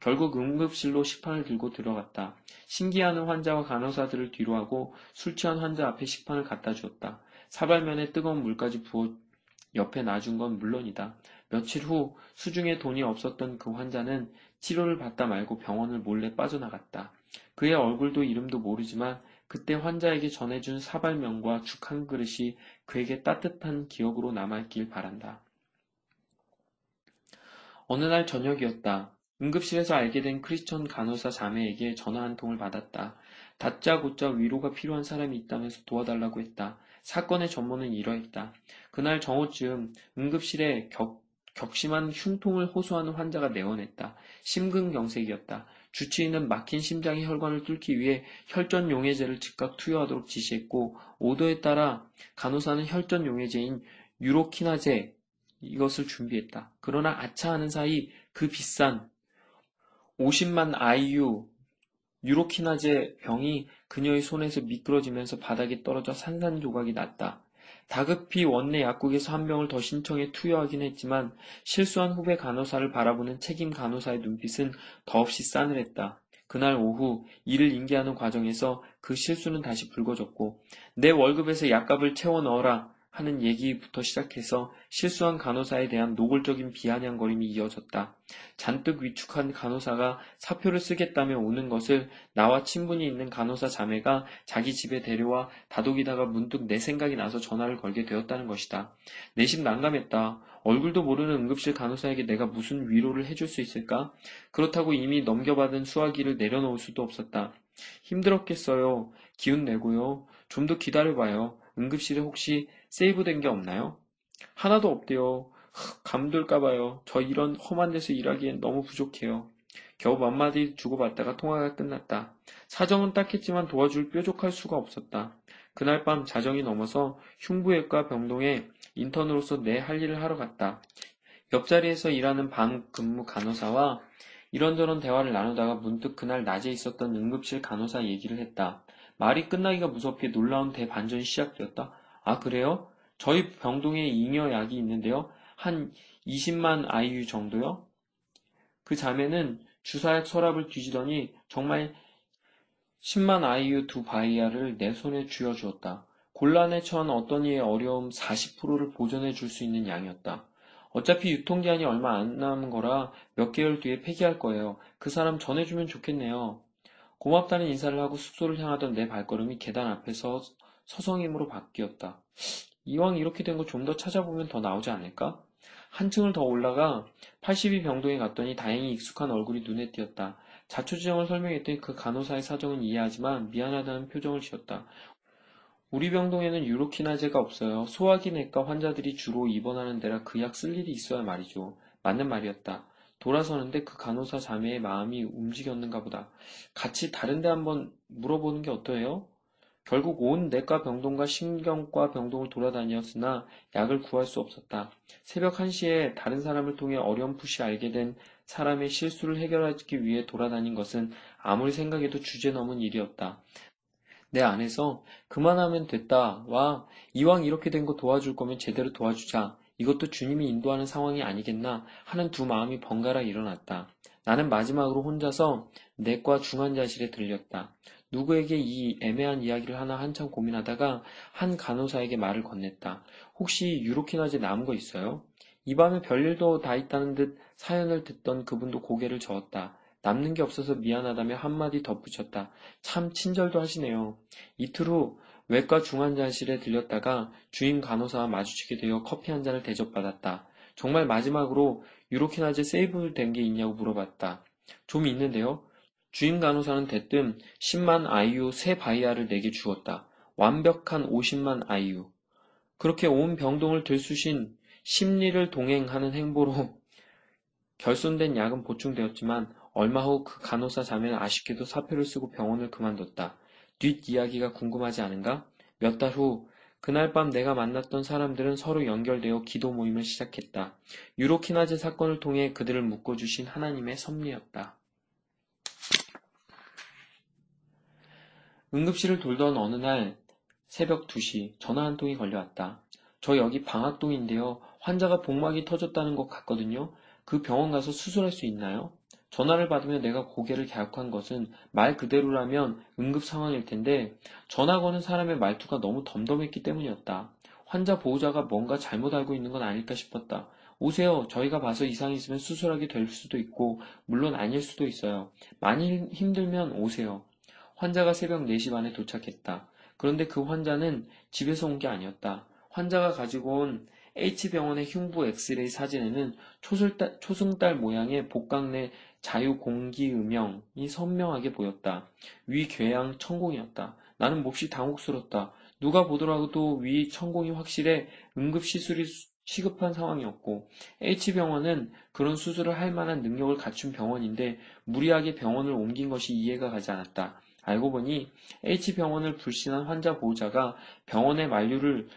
결국 응급실로 식판을 들고 들어갔다. 신기하는 환자와 간호사들을 뒤로하고 술 취한 환자 앞에 식판을 갖다 주었다. 사발면에 뜨거운 물까지 부어 옆에 놔준 건 물론이다. 며칠 후 수중에 돈이 없었던 그 환자는 치료를 받다 말고 병원을 몰래 빠져나갔다. 그의 얼굴도 이름도 모르지만 그때 환자에게 전해준 사발면과 죽 한 그릇이 그에게 따뜻한 기억으로 남아있길 바란다. 어느 날 저녁이었다. 응급실에서 알게 된 크리스천 간호사 자매에게 전화 한 통을 받았다. 다짜고짜 위로가 필요한 사람이 있다면서 도와달라고 했다. 사건의 전모는 이러했다. 그날 정오쯤 응급실에 격, 격심한 흉통을 호소하는 환자가 내원했다. 심근경색이었다. 주치의는 막힌 심장의 혈관을 뚫기 위해 혈전 용해제를 즉각 투여하도록 지시했고 오더에 따라 간호사는 혈전 용해제인 유로키나제 이것을 준비했다. 그러나 아차하는 사이 그 비싼 50만 IU 유로키나제 병이 그녀의 손에서 미끄러지면서 바닥에 떨어져 산산조각이 났다. 다급히 원내 약국에서 한 병을 더 신청해 투여하긴 했지만 실수한 후배 간호사를 바라보는 책임 간호사의 눈빛은 더없이 싸늘했다. 그날 오후 일을 인계하는 과정에서 그 실수는 다시 불거졌고 내 월급에서 약값을 채워 넣어라 하는 얘기부터 시작해서 실수한 간호사에 대한 노골적인 비아냥거림이 이어졌다. 잔뜩 위축한 간호사가 사표를 쓰겠다며 오는 것을 나와 친분이 있는 간호사 자매가 자기 집에 데려와 다독이다가 문득 내 생각이 나서 전화를 걸게 되었다는 것이다. 내심 난감했다. 얼굴도 모르는 응급실 간호사에게 내가 무슨 위로를 해줄 수 있을까? 그렇다고 이미 넘겨받은 수화기를 내려놓을 수도 없었다. 힘들었겠어요. 기운 내고요. 좀 더 기다려봐요. 응급실에 혹시 세이브된 게 없나요? 하나도 없대요. 감둘까봐요. 저 이런 험한 데서 일하기엔 너무 부족해요. 겨우 몇 마디 주고받다가 통화가 끝났다. 사정은 딱했지만 도와줄 뾰족할 수가 없었다. 그날 밤 자정이 넘어서 흉부외과 병동에 인턴으로서 내 할 일을 하러 갔다. 옆자리에서 일하는 방 근무 간호사와 이런저런 대화를 나누다가 문득 그날 낮에 있었던 응급실 간호사 얘기를 했다. 말이 끝나기가 무섭게 놀라운 대반전이 시작되었다. 아, 그래요? 저희 병동에 잉여 약이 있는데요. 한 20만 IU 정도요? 그 자매는 주사약 서랍을 뒤지더니 정말 10만 IU 두 바이아를 내 손에 쥐어주었다. 곤란에 처한 어떤 이의 어려움 40%를 보전해 줄 수 있는 양이었다. 어차피 유통기한이 얼마 안 남은 거라 몇 개월 뒤에 폐기할 거예요. 그 사람 전해주면 좋겠네요. 고맙다는 인사를 하고 숙소를 향하던 내 발걸음이 계단 앞에서 서성임으로 바뀌었다. 이왕 이렇게 된 거 좀 더 찾아보면 더 나오지 않을까? 한층을 더 올라가 82 병동에 갔더니 다행히 익숙한 얼굴이 눈에 띄었다. 자초지정을 설명했더니 그 간호사의 사정은 이해하지만 미안하다는 표정을 지었다. 우리 병동에는 유로키나제가 없어요. 소화기 내과 환자들이 주로 입원하는 데라 그 약 쓸 일이 있어야 말이죠. 맞는 말이었다. 돌아서는데 그 간호사 자매의 마음이 움직였는가 보다. 같이 다른 데 한번 물어보는 게 어떠해요? 결국 온 내과 병동과 신경과 병동을 돌아다녔으나 약을 구할 수 없었다. 새벽 1시에 다른 사람을 통해 어렴풋이 알게 된 사람의 실수를 해결하기 위해 돌아다닌 것은 아무리 생각해도 주제 넘은 일이었다. 내 안에서 그만하면 됐다와 이왕 이렇게 된 거 도와줄 거면 제대로 도와주자. 이것도 주님이 인도하는 상황이 아니겠나 하는 두 마음이 번갈아 일어났다. 나는 마지막으로 혼자서 내과 중환자실에 들렸다. 누구에게 이 애매한 이야기를 하나 한참 고민하다가 한 간호사에게 말을 건넸다. 혹시 유로키나제 남은 거 있어요? 이 밤에 별일도 다 있다는 듯 사연을 듣던 그분도 고개를 저었다. 남는 게 없어서 미안하다며 한마디 덧붙였다. 참 친절도 하시네요. 이틀 후 외과 중환자실에 들렸다가 주임 간호사와 마주치게 되어 커피 한 잔을 대접받았다. 정말 마지막으로 유로키나제 세이브 된 게 있냐고 물어봤다. 좀 있는데요. 주임 간호사는 대뜸 10만 아이유 새 바이아를 내게 주었다. 완벽한 50만 아이유. 그렇게 온 병동을 들쑤신 심리를 동행하는 행보로 결손된 약은 보충되었지만 얼마 후 그 간호사 자매는 아쉽게도 사표를 쓰고 병원을 그만뒀다. 뒷이야기가 궁금하지 않은가? 몇 달 후, 그날 밤 내가 만났던 사람들은 서로 연결되어 기도 모임을 시작했다. 유로키나제 사건을 통해 그들을 묶어주신 하나님의 섭리였다. 응급실을 돌던 어느 날 새벽 2시 전화 한 통이 걸려왔다. 저 여기 방학동인데요. 환자가 복막이 터졌다는 것 같거든요. 그 병원 가서 수술할 수 있나요? 전화를 받으며 내가 고개를 갸웃한 것은 말 그대로라면 응급 상황일 텐데 전화 거는 사람의 말투가 너무 덤덤했기 때문이었다. 환자 보호자가 뭔가 잘못 알고 있는 건 아닐까 싶었다. 오세요. 저희가 봐서 이상이 있으면 수술하게 될 수도 있고 물론 아닐 수도 있어요. 많이 힘들면 오세요. 환자가 새벽 4시 반에 도착했다. 그런데 그 환자는 집에서 온 게 아니었다. 환자가 가지고 온 H병원의 흉부 엑스레이 사진에는 초승달, 초승달 모양의 복강 내 자유공기음영이 선명하게 보였다. 위 궤양 천공이었다. 나는 몹시 당혹스럽다. 누가 보더라도 위 천공이 확실해 응급시술이 시급한 상황이었고 H병원은 그런 수술을 할 만한 능력을 갖춘 병원인데 무리하게 병원을 옮긴 것이 이해가 가지 않았다. 알고 보니 H병원을 불신한 환자 보호자가 병원의 만류를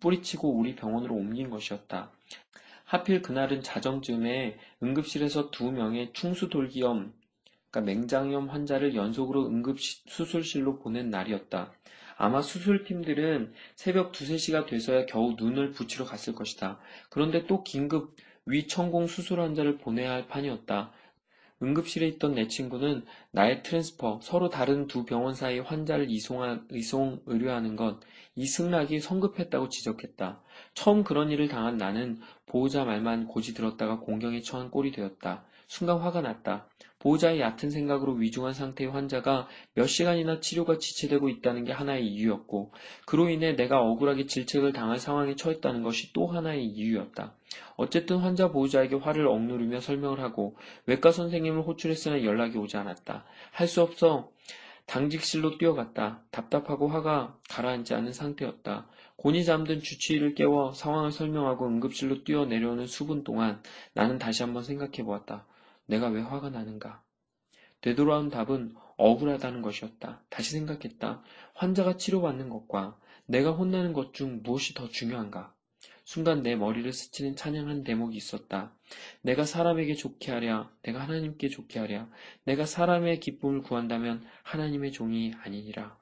뿌리치고 우리 병원으로 옮긴 것이었다. 하필 그날은 자정쯤에 응급실에서 두 명의 충수돌기염, 그러니까 맹장염 환자를 연속으로 응급 수술실로 보낸 날이었다. 아마 수술팀들은 새벽 두세 시가 돼서야 겨우 눈을 붙이러 갔을 것이다. 그런데 또 긴급 위천공 수술 환자를 보내야 할 판이었다. 응급실에 있던 내 친구는 나의 transfer, 서로 다른 두 병원 사이 환자를 이송하, 이송 의뢰하는 것, 이 승낙이 성급했다고 지적했다. 처음 그런 일을 당한 나는 보호자 말만 고지 들었다가 공경에 처한 꼴이 되었다. 순간 화가 났다. 보호자의 얕은 생각으로 위중한 상태의 환자가 몇 시간이나 치료가 지체되고 있다는 게 하나의 이유였고, 그로 인해 내가 억울하게 질책을 당할 상황에 처했다는 것이 또 하나의 이유였다. 어쨌든 환자 보호자에게 화를 억누르며 설명을 하고, 외과 선생님을 호출했으나 연락이 오지 않았다. 할 수 없어 당직실로 뛰어갔다. 답답하고 화가 가라앉지 않은 상태였다. 곤히 잠든 주치의를 깨워 상황을 설명하고 응급실로 뛰어내려오는 수분 동안 나는 다시 한번 생각해 보았다. 내가 왜 화가 나는가? 되돌아온 답은 억울하다는 것이었다. 다시 생각했다. 환자가 치료받는 것과 내가 혼나는 것 중 무엇이 더 중요한가? 순간 내 머리를 스치는 찬양한 대목이 있었다. 내가 사람에게 좋게 하랴, 내가 하나님께 좋게 하랴, 내가 사람의 기쁨을 구한다면 하나님의 종이 아니니라.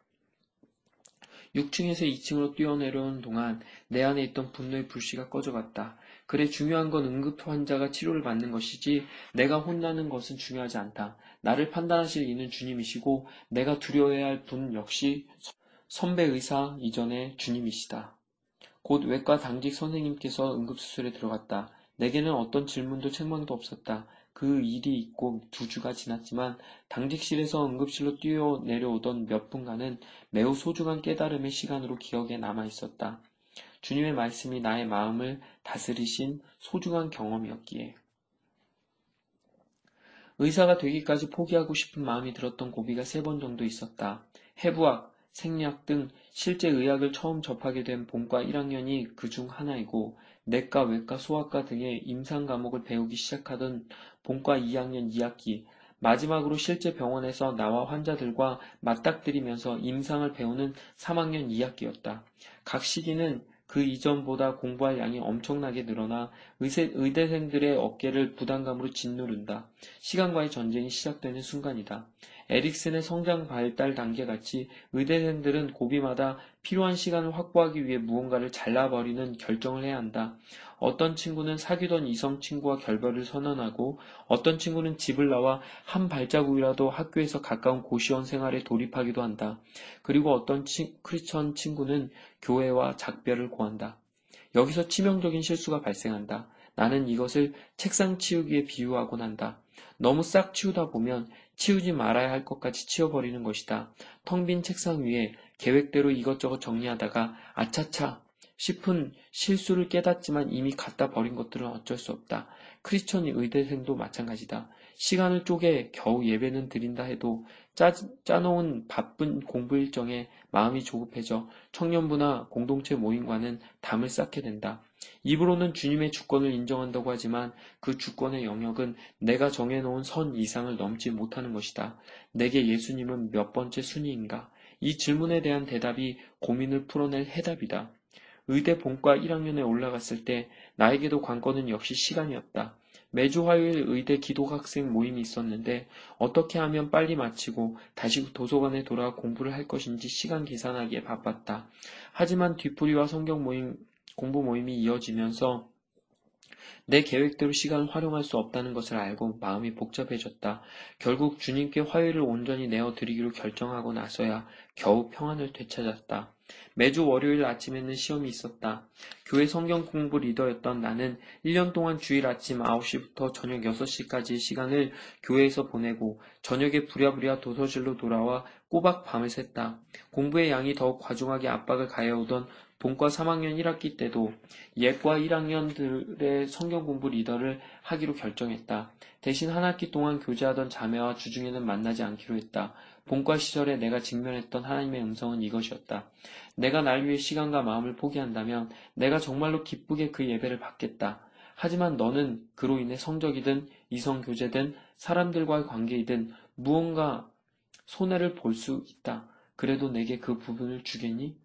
6층에서 2층으로 뛰어내려오는 동안 내 안에 있던 분노의 불씨가 꺼져갔다. 그래 중요한 건 응급 환자가 치료를 받는 것이지 내가 혼나는 것은 중요하지 않다. 나를 판단하실 이는 주님이시고 내가 두려워해야 할 분 역시 선배 의사 이전의 주님이시다. 곧 외과 당직 선생님께서 응급수술에 들어갔다. 내게는 어떤 질문도 책망도 없었다. 그 일이 있고 두 주가 지났지만 당직실에서 응급실로 뛰어 내려오던 몇 분간은 매우 소중한 깨달음의 시간으로 기억에 남아 있었다. 주님의 말씀이 나의 마음을 다스리신 소중한 경험이었기에. 의사가 되기까지 포기하고 싶은 마음이 들었던 고비가 세 번 정도 있었다. 해부학, 생리학 등 실제 의학을 처음 접하게 된 본과 1학년이 그 중 하나이고 내과, 외과, 소아과 등의 임상 과목을 배우기 시작하던 본과 2학년 2학기 마지막으로 실제 병원에서 나와 환자들과 맞닥뜨리면서 임상을 배우는 3학년 2학기였다. 각 시기는 그 이전보다 공부할 양이 엄청나게 늘어나 의세, 의대생들의 어깨를 부담감으로 짓누른다. 시간과의 전쟁이 시작되는 순간이다. 에릭슨의 성장 발달 단계같이 의대생들은 고비마다 필요한 시간을 확보하기 위해 무언가를 잘라버리는 결정을 해야 한다. 어떤 친구는 사귀던 이성 친구와 결별을 선언하고 어떤 친구는 집을 나와 한 발자국이라도 학교에서 가까운 고시원 생활에 돌입하기도 한다. 그리고 어떤 치, 크리스천 친구는 교회와 작별을 고한다. 여기서 치명적인 실수가 발생한다. 나는 이것을 책상 치우기에 비유하곤 한다. 너무 싹 치우다 보면 치우지 말아야 할 것까지 치워버리는 것이다. 텅 빈 책상 위에 계획대로 이것저것 정리하다가 아차차 싶은 실수를 깨닫지만 이미 갖다 버린 것들은 어쩔 수 없다. 크리스천 의대생도 마찬가지다. 시간을 쪼개 겨우 예배는 드린다 해도 짜, 짜놓은 바쁜 공부 일정에 마음이 조급해져 청년부나 공동체 모임과는 담을 쌓게 된다. 입으로는 주님의 주권을 인정한다고 하지만 그 주권의 영역은 내가 정해놓은 선 이상을 넘지 못하는 것이다. 내게 예수님은 몇 번째 순위인가? 이 질문에 대한 대답이 고민을 풀어낼 해답이다. 의대 본과 1학년에 올라갔을 때 나에게도 관건은 역시 시간이었다. 매주 화요일 의대 기독학생 모임이 있었는데 어떻게 하면 빨리 마치고 다시 도서관에 돌아와 공부를 할 것인지 시간 계산하기에 바빴다. 하지만 뒤풀이와 성경 모임, 공부 모임이 이어지면서 내 계획대로 시간을 활용할 수 없다는 것을 알고 마음이 복잡해졌다. 결국 주님께 화요일을 온전히 내어드리기로 결정하고 나서야 겨우 평안을 되찾았다. 매주 월요일 아침에는 시험이 있었다. 교회 성경 공부 리더였던 나는 1년 동안 주일 아침 9시부터 저녁 6시까지의 시간을 교회에서 보내고 저녁에 부랴부랴 도서실로 돌아와 꼬박 밤을 샜다. 공부의 양이 더욱 과중하게 압박을 가해오던 본과 3학년 1학기 때도 예과 1학년들의 성경 공부 리더를 하기로 결정했다. 대신 한 학기 동안 교제하던 자매와 주중에는 만나지 않기로 했다. 본과 시절에 내가 직면했던 하나님의 음성은 이것이었다. 내가 날 위해 시간과 마음을 포기한다면 내가 정말로 기쁘게 그 예배를 받겠다. 하지만 너는 그로 인해 성적이든 이성 교제든 사람들과의 관계이든 무언가 손해를 볼 수 있다. 그래도 내게 그 부분을 주겠니?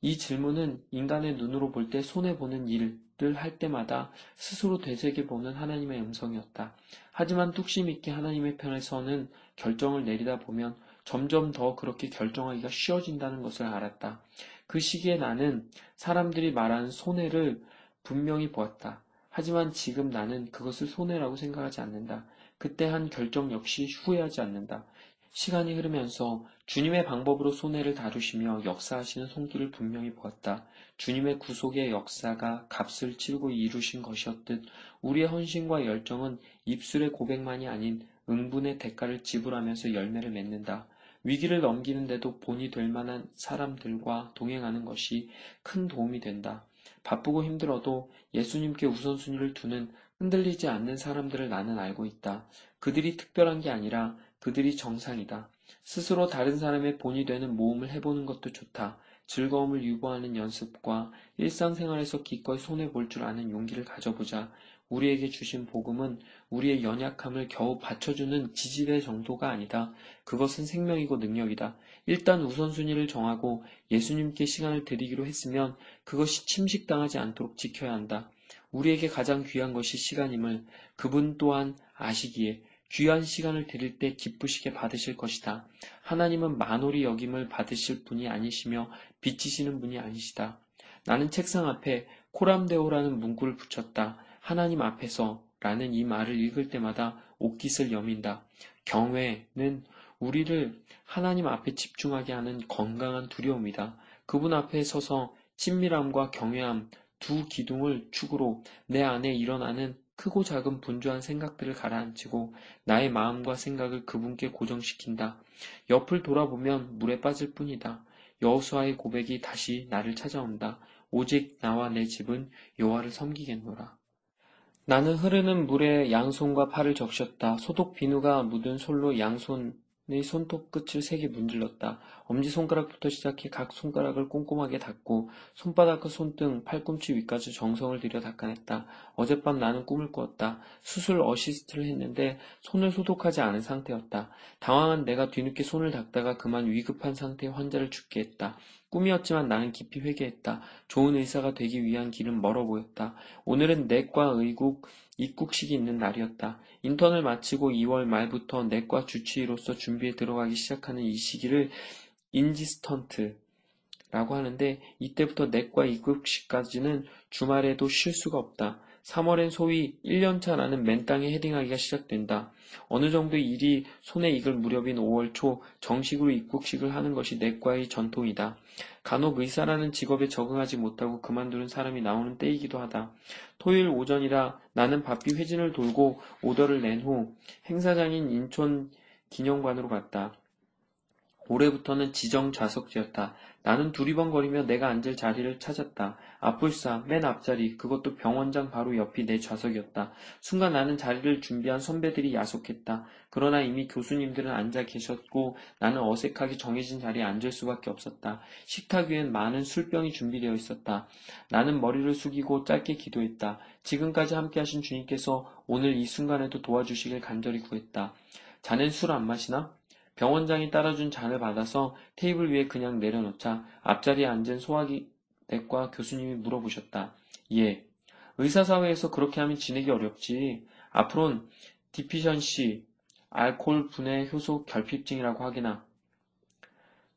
이 질문은 인간의 눈으로 볼 때 손해보는 일을 할 때마다 스스로 되새겨보는 하나님의 음성이었다. 하지만 뚝심 있게 하나님의 편에 서는 결정을 내리다 보면 점점 더 그렇게 결정하기가 쉬워진다는 것을 알았다. 그 시기에 나는 사람들이 말하는 손해를 분명히 보았다. 하지만 지금 나는 그것을 손해라고 생각하지 않는다. 그때 한 결정 역시 후회하지 않는다. 시간이 흐르면서 주님의 방법으로 손해를 다루시며 역사하시는 손길을 분명히 보았다. 주님의 구속의 역사가 값을 치르고 이루신 것이었듯 우리의 헌신과 열정은 입술의 고백만이 아닌 응분의 대가를 지불하면서 열매를 맺는다. 위기를 넘기는데도 본이 될 만한 사람들과 동행하는 것이 큰 도움이 된다. 바쁘고 힘들어도 예수님께 우선순위를 두는 흔들리지 않는 사람들을 나는 알고 있다. 그들이 특별한 게 아니라 그들이 정상이다. 스스로 다른 사람의 본이 되는 모험을 해보는 것도 좋다. 즐거움을 유보하는 연습과 일상생활에서 기꺼이 손해볼 줄 아는 용기를 가져보자. 우리에게 주신 복음은 우리의 연약함을 겨우 받쳐주는 지지대 정도가 아니다. 그것은 생명이고 능력이다. 일단 우선순위를 정하고 예수님께 시간을 드리기로 했으면 그것이 침식당하지 않도록 지켜야 한다. 우리에게 가장 귀한 것이 시간임을 그분 또한 아시기에 귀한 시간을 드릴 때 기쁘시게 받으실 것이다. 하나님은 만홀이 여김을 받으실 분이 아니시며 비치시는 분이 아니시다. 나는 책상 앞에 코람데오라는 문구를 붙였다. 하나님 앞에서 라는 이 말을 읽을 때마다 옷깃을 여민다. 경외는 우리를 하나님 앞에 집중하게 하는 건강한 두려움이다. 그분 앞에 서서 친밀함과 경외함 두 기둥을 축으로 내 안에 일어나는 크고 작은 분주한 생각들을 가라앉히고 나의 마음과 생각을 그분께 고정시킨다. 옆을 돌아보면 물에 빠질 뿐이다. 여호수아의 고백이 다시 나를 찾아온다. 오직 나와 내 집은 여호와를 섬기겠노라. 나는 흐르는 물에 양손과 팔을 적셨다. 소독 비누가 묻은 솔로 양손 의 손톱 끝을 세게 문질렀다. 엄지손가락부터 시작해 각 손가락을 꼼꼼하게 닦고 손바닥과 손등, 팔꿈치 위까지 정성을 들여 닦아냈다. 어젯밤 나는 꿈을 꾸었다. 수술 어시스트를 했는데 손을 소독하지 않은 상태였다. 당황한 내가 뒤늦게 손을 닦다가 그만 위급한 상태의 환자를 죽게 했다. 꿈이었지만 나는 깊이 회개했다. 좋은 의사가 되기 위한 길은 멀어 보였다. 오늘은 내과 의국 입국식이 있는 날이었다. 인턴을 마치고 2월 말부터 내과 주치의로서 준비에 들어가기 시작하는 이 시기를 인지스턴트라고 하는데 이때부터 내과 입국식까지는 주말에도 쉴 수가 없다. 3월엔 소위 1년차 라는 맨땅에 헤딩하기가 시작된다. 어느 정도 일이 손에 익을 무렵인 5월 초 정식으로 입국식을 하는 것이 내과의 전통이다. 간혹 의사라는 직업에 적응하지 못하고 그만두는 사람이 나오는 때이기도 하다. 토요일 오전이라 나는 바삐 회진을 돌고 오더를 낸 후 행사장인 인천 기념관으로 갔다. 올해부터는 지정 좌석지였다. 나는 두리번거리며 내가 앉을 자리를 찾았다. 앞불사, 맨 앞자리, 그것도 병원장 바로 옆이 내 좌석이었다. 순간 나는 자리를 준비한 선배들이 야속했다. 그러나 이미 교수님들은 앉아 계셨고 나는 어색하게 정해진 자리에 앉을 수밖에 없었다. 식탁 위엔 많은 술병이 준비되어 있었다. 나는 머리를 숙이고 짧게 기도했다. 지금까지 함께 하신 주님께서 오늘 이 순간에도 도와주시길 간절히 구했다. 자넨 술 안 마시나? 병원장이 따라준 잔을 받아서 테이블 위에 그냥 내려놓자 앞자리에 앉은 소화기 내과 교수님이 물어보셨다. 예. 의사사회에서 그렇게 하면 지내기 어렵지. 앞으론 디피션시, 알코올 분해 효소 결핍증이라고 하기나.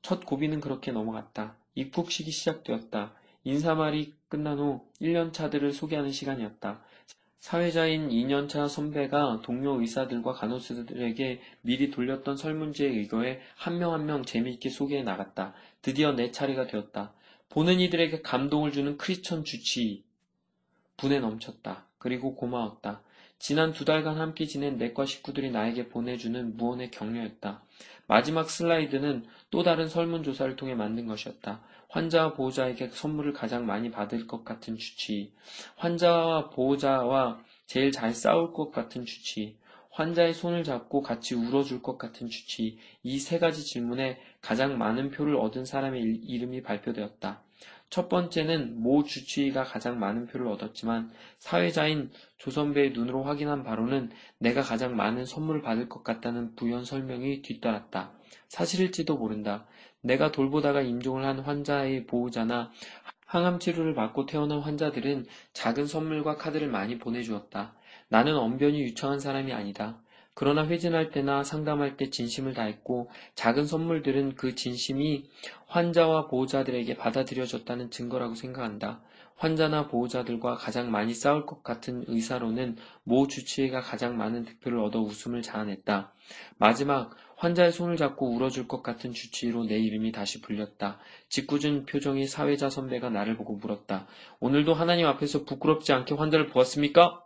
첫 고비는 그렇게 넘어갔다. 입국식이 시작되었다. 인사말이 끝난 후 1년 차들을 소개하는 시간이었다. 사회자인 2년차 선배가 동료 의사들과 간호사들에게 미리 돌렸던 설문지에 의거해 한 명 한 명 재미있게 소개해 나갔다. 드디어 내 차례가 되었다. 보는 이들에게 감동을 주는 크리스천 주치. 분에 넘쳤다. 그리고 고마웠다. 지난 두 달간 함께 지낸 내과 식구들이 나에게 보내주는 무언의 격려였다. 마지막 슬라이드는 또 다른 설문조사를 통해 만든 것이었다. 환자와 보호자에게 선물을 가장 많이 받을 것 같은 주치. 환자와 보호자와 제일 잘 싸울 것 같은 주치. 환자의 손을 잡고 같이 울어줄 것 같은 주치, 이 세 가지 질문에 가장 많은 표를 얻은 사람의 이름이 발표되었다. 첫 번째는 모 주치의가 가장 많은 표를 얻었지만 사회자인 조선배의 눈으로 확인한 바로는 내가 가장 많은 선물을 받을 것 같다는 부연 설명이 뒤따랐다. 사실일지도 모른다. 내가 돌보다가 임종을 한 환자의 보호자나 항암 치료를 받고 태어난 환자들은 작은 선물과 카드를 많이 보내주었다. 나는 언변이 유창한 사람이 아니다. 그러나 회진할 때나 상담할 때 진심을 다했고 작은 선물들은 그 진심이 환자와 보호자들에게 받아들여졌다는 증거라고 생각한다. 환자나 보호자들과 가장 많이 싸울 것 같은 의사로는 모 주치의가 가장 많은 득표를 얻어 웃음을 자아냈다. 마지막 환자의 손을 잡고 울어줄 것 같은 주치의로 내 이름이 다시 불렸다. 짓궂은 표정의 사회자 선배가 나를 보고 물었다. 오늘도 하나님 앞에서 부끄럽지 않게 환자를 보았습니까?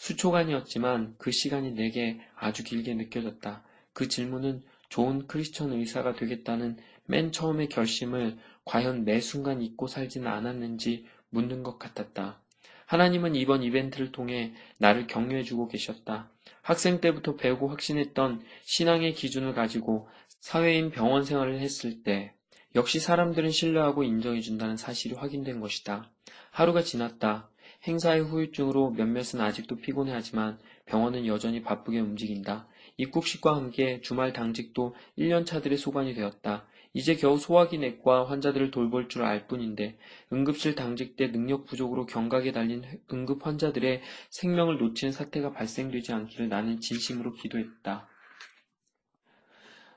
수초간이었지만 그 시간이 내게 아주 길게 느껴졌다. 그 질문은 좋은 크리스천 의사가 되겠다는 맨 처음의 결심을 과연 매 순간 잊고 살지는 않았는지 묻는 것 같았다. 하나님은 이번 이벤트를 통해 나를 격려해주고 계셨다. 학생 때부터 배우고 확신했던 신앙의 기준을 가지고 사회인 병원 생활을 했을 때 역시 사람들은 신뢰하고 인정해준다는 사실이 확인된 것이다. 하루가 지났다. 행사의 후유증으로 몇몇은 아직도 피곤해하지만 병원은 여전히 바쁘게 움직인다. 입국식과 함께 주말 당직도 1년차들의 소관이 되었다. 이제 겨우 소화기 내과 환자들을 돌볼 줄 알 뿐인데 응급실 당직 때 능력 부족으로 경각에 달린 응급 환자들의 생명을 놓치는 사태가 발생되지 않기를 나는 진심으로 기도했다.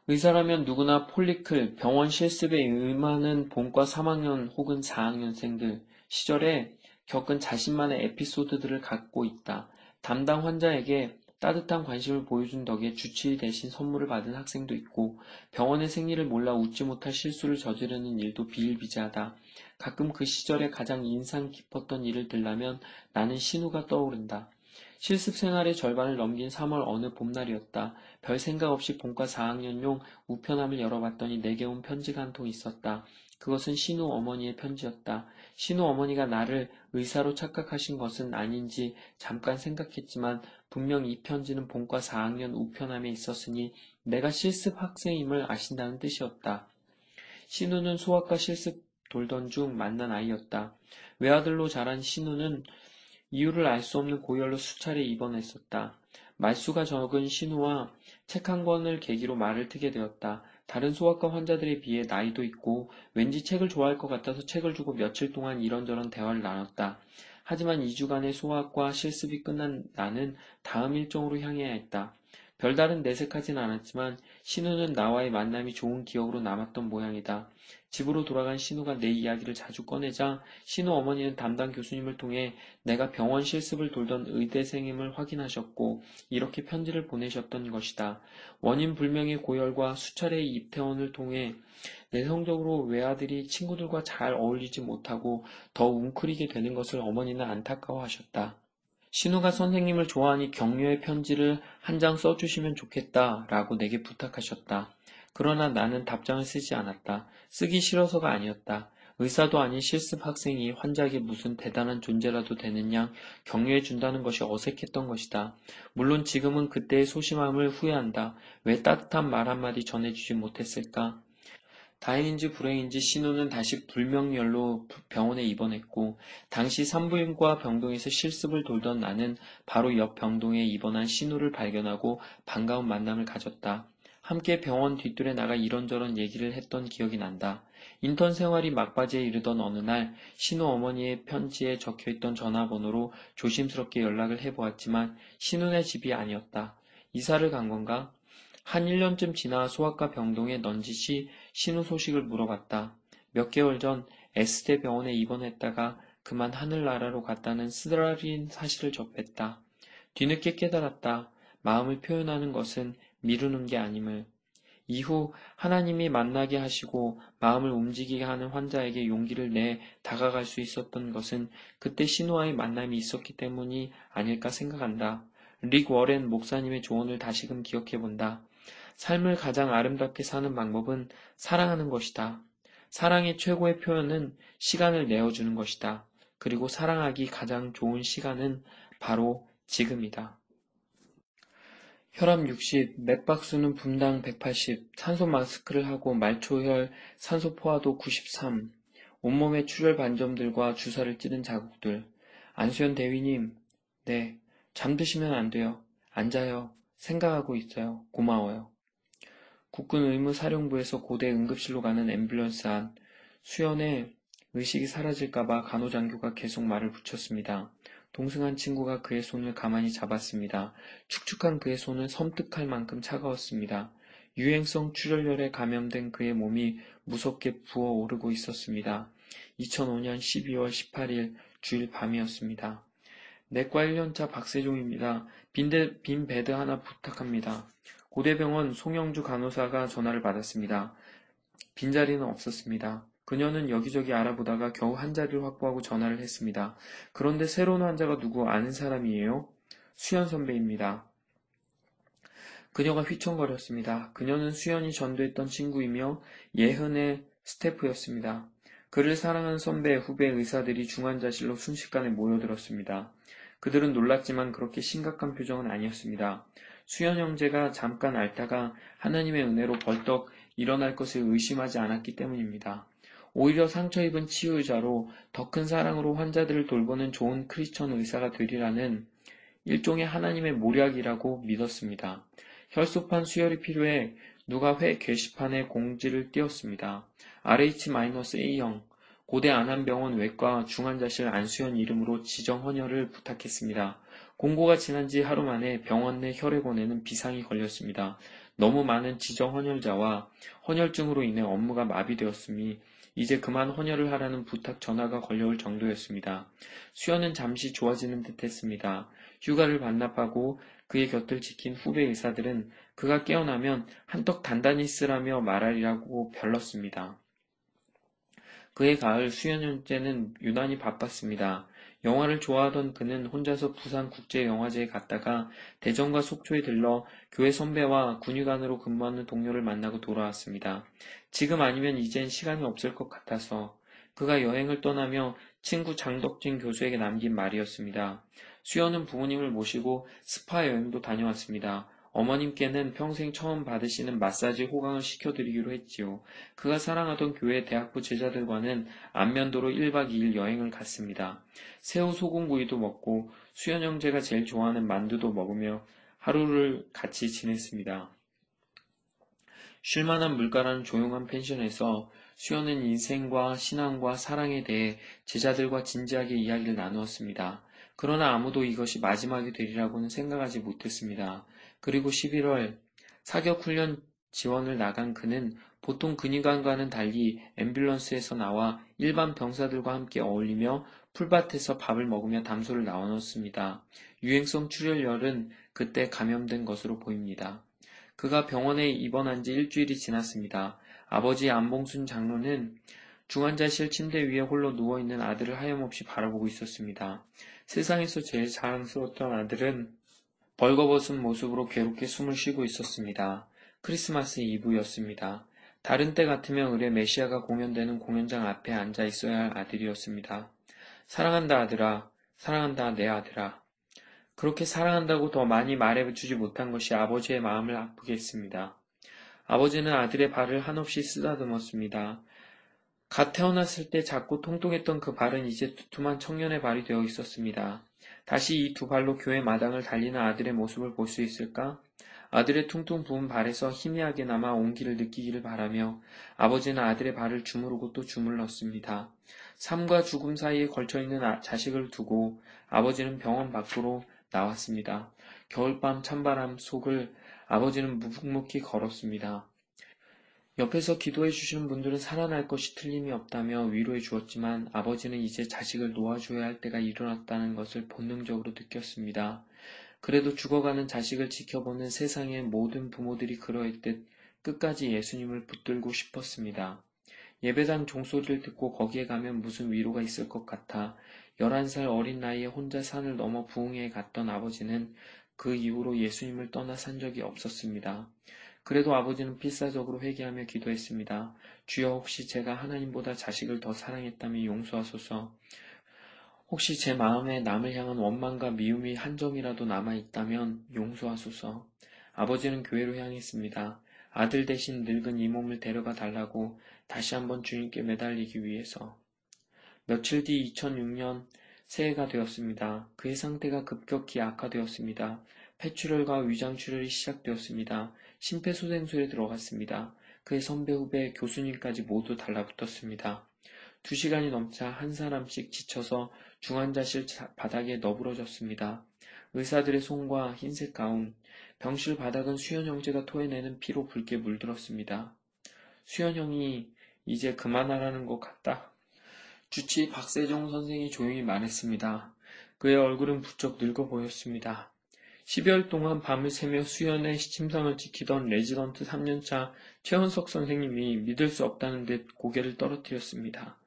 의사라면 누구나 폴리클, 병원 실습에 임하는 본과 3학년 혹은 4학년생들 시절에 겪은 자신만의 에피소드들을 갖고 있다. 담당 환자에게 따뜻한 관심을 보여준 덕에 주치의 대신 선물을 받은 학생도 있고 병원의 생리를 몰라 웃지 못할 실수를 저지르는 일도 비일비재하다. 가끔 그 시절에 가장 인상 깊었던 일을 들라면 나는 신우가 떠오른다. 실습 생활의 절반을 넘긴 3월 어느 봄날이었다. 별 생각 없이 본과 4학년용 우편함을 열어봤더니 내게 온 편지가 한 통 있었다. 그것은 신우 어머니의 편지였다. 신우 어머니가 나를 의사로 착각하신 것은 아닌지 잠깐 생각했지만 분명 이 편지는 본과 4학년 우편함에 있었으니 내가 실습 학생임을 아신다는 뜻이었다. 신우는 소아과 실습 돌던 중 만난 아이였다. 외아들로 자란 신우는 이유를 알 수 없는 고열로 수차례 입원했었다. 말수가 적은 신우와 책 한 권을 계기로 말을 트게 되었다. 다른 소아과 환자들에 비해 나이도 있고 왠지 책을 좋아할 것 같아서 책을 주고 며칠 동안 이런저런 대화를 나눴다. 하지만 2주간의 소아과 실습이 끝난 나는 다음 일정으로 향해야 했다. 별다른 내색하진 않았지만 신우는 나와의 만남이 좋은 기억으로 남았던 모양이다. 집으로 돌아간 신우가 내 이야기를 자주 꺼내자 신우 어머니는 담당 교수님을 통해 내가 병원 실습을 돌던 의대생임을 확인하셨고 이렇게 편지를 보내셨던 것이다. 원인 불명의 고열과 수차례의 입퇴원을 통해 내성적으로 외아들이 친구들과 잘 어울리지 못하고 더 웅크리게 되는 것을 어머니는 안타까워하셨다. 신우가 선생님을 좋아하니 격려의 편지를 한 장 써주시면 좋겠다 라고 내게 부탁하셨다. 그러나 나는 답장을 쓰지 않았다. 쓰기 싫어서가 아니었다. 의사도 아닌 실습 학생이 환자에게 무슨 대단한 존재라도 되는 양 격려해 준다는 것이 어색했던 것이다. 물론 지금은 그때의 소심함을 후회한다. 왜 따뜻한 말 한마디 전해주지 못했을까? 다행인지 불행인지 신우는 다시 불명열로 병원에 입원했고 당시 산부인과 병동에서 실습을 돌던 나는 바로 옆 병동에 입원한 신우를 발견하고 반가운 만남을 가졌다. 함께 병원 뒷뜰에 나가 이런저런 얘기를 했던 기억이 난다. 인턴 생활이 막바지에 이르던 어느 날 신우 어머니의 편지에 적혀있던 전화번호로 조심스럽게 연락을 해보았지만 신우네 집이 아니었다. 이사를 간 건가? 한 1년쯤 지나 소아과 병동에 넌지시 신우 소식을 물어봤다. 몇 개월 전 S대 병원에 입원했다가 그만 하늘나라로 갔다는 쓰라린 사실을 접했다. 뒤늦게 깨달았다. 마음을 표현하는 것은 미루는 게 아님을. 이후 하나님이 만나게 하시고 마음을 움직이게 하는 환자에게 용기를 내 다가갈 수 있었던 것은 그때 신우와의 만남이 있었기 때문이 아닐까 생각한다. 릭 워렌 목사님의 조언을 다시금 기억해 본다. 삶을 가장 아름답게 사는 방법은 사랑하는 것이다. 사랑의 최고의 표현은 시간을 내어주는 것이다. 그리고 사랑하기 가장 좋은 시간은 바로 지금이다. 혈압 60, 맥박수는 분당 180, 산소 마스크를 하고 말초혈, 산소 포화도 93, 온몸에 출혈 반점들과 주사를 찌른 자국들. 안수현 대위님, 네, 잠드시면 안 돼요. 앉아요. 생각하고 있어요. 고마워요. 국군 의무 사령부에서 고대 응급실로 가는 앰뷸런스 안, 수연의 의식이 사라질까봐 간호장교가 계속 말을 붙였습니다. 동승한 친구가 그의 손을 가만히 잡았습니다. 축축한 그의 손은 섬뜩할 만큼 차가웠습니다. 유행성 출혈열에 감염된 그의 몸이 무섭게 부어오르고 있었습니다. 2005년 12월 18일 주일 밤이었습니다. 내과 1년차 박세종입니다. 빈 데, 빈 bed 하나 부탁합니다. 고대병원 송영주 간호사가 전화를 받았습니다. 빈자리는 없었습니다. 그녀는 여기저기 알아보다가 겨우 한 자리를 확보하고 전화를 했습니다. 그런데 새로운 환자가 누구 아는 사람이에요? 수현 선배입니다. 그녀가 휘청거렸습니다. 그녀는 수현이 전도했던 친구이며 예흔의 스태프였습니다. 그를 사랑하는 선배, 후배 의사들이 중환자실로 순식간에 모여들었습니다. 그들은 놀랐지만 그렇게 심각한 표정은 아니었습니다. 수연 형제가 잠깐 앓다가 하나님의 은혜로 벌떡 일어날 것을 의심하지 않았기 때문입니다. 오히려 상처 입은 치유자로 더 큰 사랑으로 환자들을 돌보는 좋은 크리스천 의사가 되리라는 일종의 하나님의 모략이라고 믿었습니다. 혈소판 수혈이 필요해 누가 회 게시판에 공지를 띄웠습니다. RH-A형 고대 안암병원 외과 중환자실 안수현 이름으로 지정 헌혈을 부탁했습니다. 공고가 지난 지 하루 만에 병원 내 혈액원에는 비상이 걸렸습니다. 너무 많은 지정 헌혈자와 헌혈증으로 인해 업무가 마비되었으니 이제 그만 헌혈을 하라는 부탁 전화가 걸려올 정도였습니다. 수연은 잠시 좋아지는 듯 했습니다. 휴가를 반납하고 그의 곁을 지킨 후배 의사들은 그가 깨어나면 한턱 단단히 쓰라며 말하리라고 별렀습니다. 그의 가을 수연현째는 유난히 바빴습니다. 영화를 좋아하던 그는 혼자서 부산국제영화제에 갔다가 대전과 속초에 들러 교회 선배와 군의관으로 근무하는 동료를 만나고 돌아왔습니다. 지금 아니면 이젠 시간이 없을 것 같아서 그가 여행을 떠나며 친구 장덕진 교수에게 남긴 말이었습니다. 수연은 부모님을 모시고 스파 여행도 다녀왔습니다. 어머님께는 평생 처음 받으시는 마사지 호강을 시켜드리기로 했지요. 그가 사랑하던 교회 대학부 제자들과는 안면도로 1박 2일 여행을 갔습니다. 새우 소금구이도 먹고 수연 형제가 제일 좋아하는 만두도 먹으며 하루를 같이 지냈습니다. 쉴만한 물가라는 조용한 펜션에서 수연은 인생과 신앙과 사랑에 대해 제자들과 진지하게 이야기를 나누었습니다. 그러나 아무도 이것이 마지막이 되리라고는 생각하지 못했습니다. 그리고 11월 사격 훈련 지원을 나간 그는 보통 근위관과는 달리 앰뷸런스에서 나와 일반 병사들과 함께 어울리며 풀밭에서 밥을 먹으며 담소를 나눠놓습니다. 유행성 출혈열은 그때 감염된 것으로 보입니다. 그가 병원에 입원한 지 일주일이 지났습니다. 아버지 안봉순 장로는 중환자실 침대 위에 홀로 누워있는 아들을 하염없이 바라보고 있었습니다. 세상에서 제일 자랑스러웠던 아들은 벌거벗은 모습으로 괴롭게 숨을 쉬고 있었습니다. 크리스마스 이브였습니다. 다른 때 같으면 의뢰 메시아가 공연되는 공연장 앞에 앉아 있어야 할 아들이었습니다. 사랑한다 아들아, 사랑한다 내 아들아. 그렇게 사랑한다고 더 많이 말해주지 못한 것이 아버지의 마음을 아프게 했습니다. 아버지는 아들의 발을 한없이 쓰다듬었습니다. 갓 태어났을 때 작고 통통했던 그 발은 이제 두툼한 청년의 발이 되어 있었습니다. 다시 이 두 발로 교회 마당을 달리는 아들의 모습을 볼 수 있을까? 아들의 퉁퉁 부은 발에서 희미하게 남아 온기를 느끼기를 바라며 아버지는 아들의 발을 주무르고 또 주물렀습니다. 삶과 죽음 사이에 걸쳐있는 아, 자식을 두고 아버지는 병원 밖으로 나왔습니다. 겨울밤 찬바람 속을 아버지는 묵묵히 걸었습니다. 옆에서 기도해 주시는 분들은 살아날 것이 틀림이 없다며 위로해 주었지만 아버지는 이제 자식을 놓아줘야 할 때가 일어났다는 것을 본능적으로 느꼈습니다. 그래도 죽어가는 자식을 지켜보는 세상의 모든 부모들이 그러했듯 끝까지 예수님을 붙들고 싶었습니다. 예배당 종소리를 듣고 거기에 가면 무슨 위로가 있을 것 같아 11살 어린 나이에 혼자 산을 넘어 부흥회에 갔던 아버지는 그 이후로 예수님을 떠나 산 적이 없었습니다. 그래도 아버지는 필사적으로 회개하며 기도했습니다. 주여 혹시 제가 하나님보다 자식을 더 사랑했다면 용서하소서. 혹시 제 마음에 남을 향한 원망과 미움이 한 점이라도 남아 있다면 용서하소서. 아버지는 교회로 향했습니다. 아들 대신 늙은 이 몸을 데려가 달라고 다시 한번 주님께 매달리기 위해서. 며칠 뒤 2006년 새해가 되었습니다. 그의 상태가 급격히 악화되었습니다. 폐출혈과 위장출혈이 시작되었습니다. 심폐소생술에 들어갔습니다. 그의 선배 후배 교수님까지 모두 달라붙었습니다. 두 시간이 넘자 한 사람씩 지쳐서 중환자실 바닥에 너부러졌습니다. 의사들의 손과 흰색 가운, 병실 바닥은 수현 형제가 토해내는 피로 붉게 물들었습니다. 수현 형이 이제 그만하라는 것 같다. 주치의 박세종 선생이 조용히 말했습니다. 그의 얼굴은 부쩍 늙어 보였습니다. 12월 동안 밤을 새며 수현의 침상을 지키던 레지던트 3년차 최원석 선생님이 믿을 수 없다는 듯 고개를 떨어뜨렸습니다.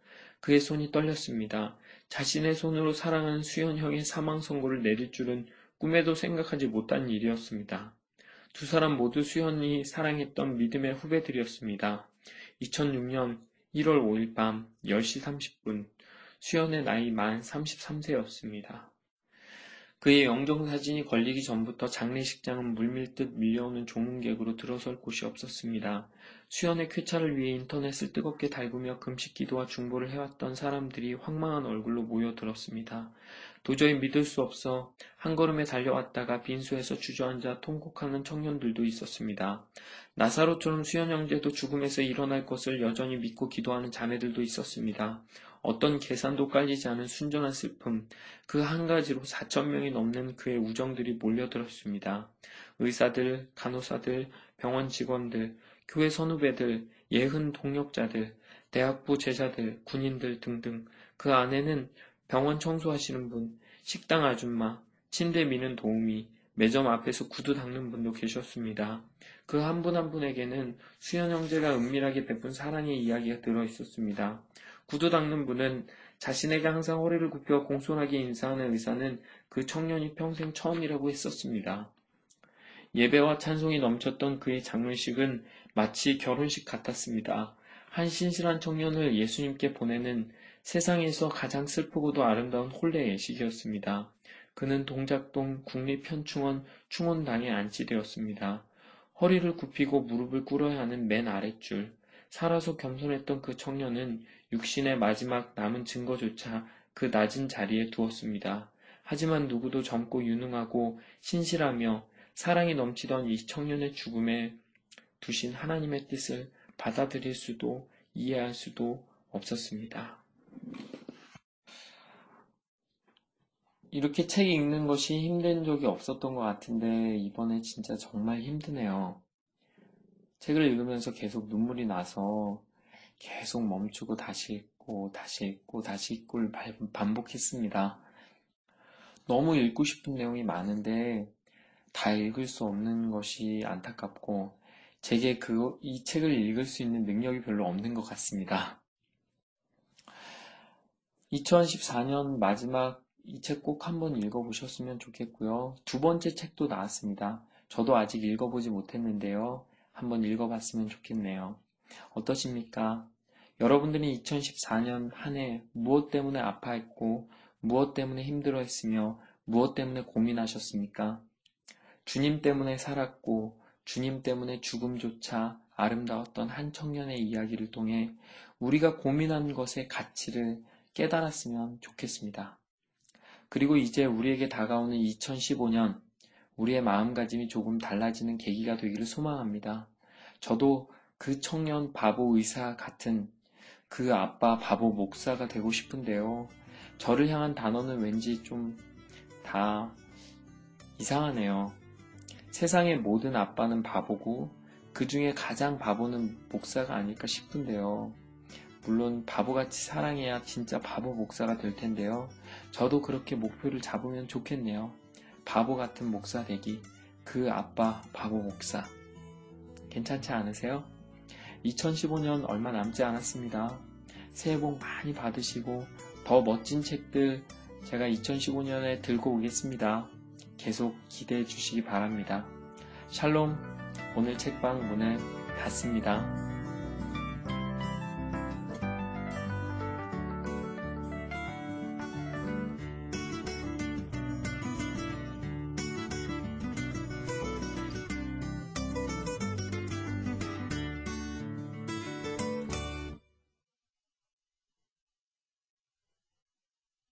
그의 손이 떨렸습니다. 자신의 손으로 사랑하는 수연 형의 사망 선고를 내릴 줄은 꿈에도 생각하지 못한 일이었습니다. 두 사람 모두 수연이 사랑했던 믿음의 후배들이었습니다. 2006년 1월 5일 밤 10시 30분 수연의 나이 만 33세였습니다. 그의 영정사진이 걸리기 전부터 장례식장은 물밀듯 밀려오는 조문객으로 들어설 곳이 없었습니다. 수연의 쾌차를 위해 인터넷을 뜨겁게 달구며 금식 기도와 중보를 해왔던 사람들이 황망한 얼굴로 모여들었습니다. 도저히 믿을 수 없어 한 걸음에 달려왔다가 빈소에서 주저앉아 통곡하는 청년들도 있었습니다. 나사로처럼 수연 형제도 죽음에서 일어날 것을 여전히 믿고 기도하는 자매들도 있었습니다. 어떤 계산도 깔리지 않은 순전한 슬픔, 그 한 가지로 4천 명이 넘는 그의 우정들이 몰려들었습니다. 의사들, 간호사들, 병원 직원들, 교회 선후배들, 예흔 동력자들, 대학부 제자들, 군인들 등등 그 안에는 병원 청소하시는 분, 식당 아줌마, 침대 미는 도우미, 매점 앞에서 구두 닦는 분도 계셨습니다. 그 한 분한 분에게는 수현 형제가 은밀하게 베푼 사랑의 이야기가 들어 있었습니다. 구두 닦는 분은 자신에게 항상 허리를 굽혀 공손하게 인사하는 의사는 그 청년이 평생 처음이라고 했었습니다. 예배와 찬송이 넘쳤던 그의 장례식은 마치 결혼식 같았습니다. 한 신실한 청년을 예수님께 보내는 세상에서 가장 슬프고도 아름다운 혼례 예식이었습니다. 그는 동작동 국립현충원 충원당에 안치되었습니다. 허리를 굽히고 무릎을 꿇어야 하는 맨 아랫줄, 살아서 겸손했던 그 청년은 육신의 마지막 남은 증거조차 그 낮은 자리에 두었습니다. 하지만 누구도 젊고 유능하고 신실하며 사랑이 넘치던 이 청년의 죽음에 두신 하나님의 뜻을 받아들일 수도 이해할 수도 없었습니다. 이렇게 책 읽는 것이 힘든 적이 없었던 것 같은데 이번에 진짜 정말 힘드네요. 책을 읽으면서 계속 눈물이 나서 계속 멈추고 다시 읽고 다시 읽고 다시 읽고를 반복했습니다. 너무 읽고 싶은 내용이 많은데 다 읽을 수 없는 것이 안타깝고 제게 그, 이 책을 읽을 수 있는 능력이 별로 없는 것 같습니다. 2014년 마지막 이 책 꼭 한번 읽어보셨으면 좋겠고요. 두 번째 책도 나왔습니다. 저도 아직 읽어보지 못했는데요. 한번 읽어봤으면 좋겠네요. 어떠십니까? 여러분들이 2014년 한 해 무엇 때문에 아파했고 무엇 때문에 힘들어했으며 무엇 때문에 고민하셨습니까? 주님 때문에 살았고 주님 때문에 죽음조차 아름다웠던 한 청년의 이야기를 통해 우리가 고민한 것의 가치를 깨달았으면 좋겠습니다. 그리고 이제 우리에게 다가오는 2015년 우리의 마음가짐이 조금 달라지는 계기가 되기를 소망합니다. 저도 그 청년 바보 의사 같은 그 아빠 바보 목사가 되고 싶은데요. 저를 향한 단어는 왠지 좀 다 이상하네요. 세상의 모든 아빠는 바보고 그 중에 가장 바보는 목사가 아닐까 싶은데요. 물론 바보같이 사랑해야 진짜 바보 목사가 될 텐데요. 저도 그렇게 목표를 잡으면 좋겠네요. 바보 같은 목사 되기. 그 아빠 바보 목사. 괜찮지 않으세요? 2015년 얼마 남지 않았습니다. 새해 복 많이 받으시고 더 멋진 책들 제가 2015년에 들고 오겠습니다. 계속 기대해 주시기 바랍니다. 샬롬, 오늘 책방 문을 닫습니다.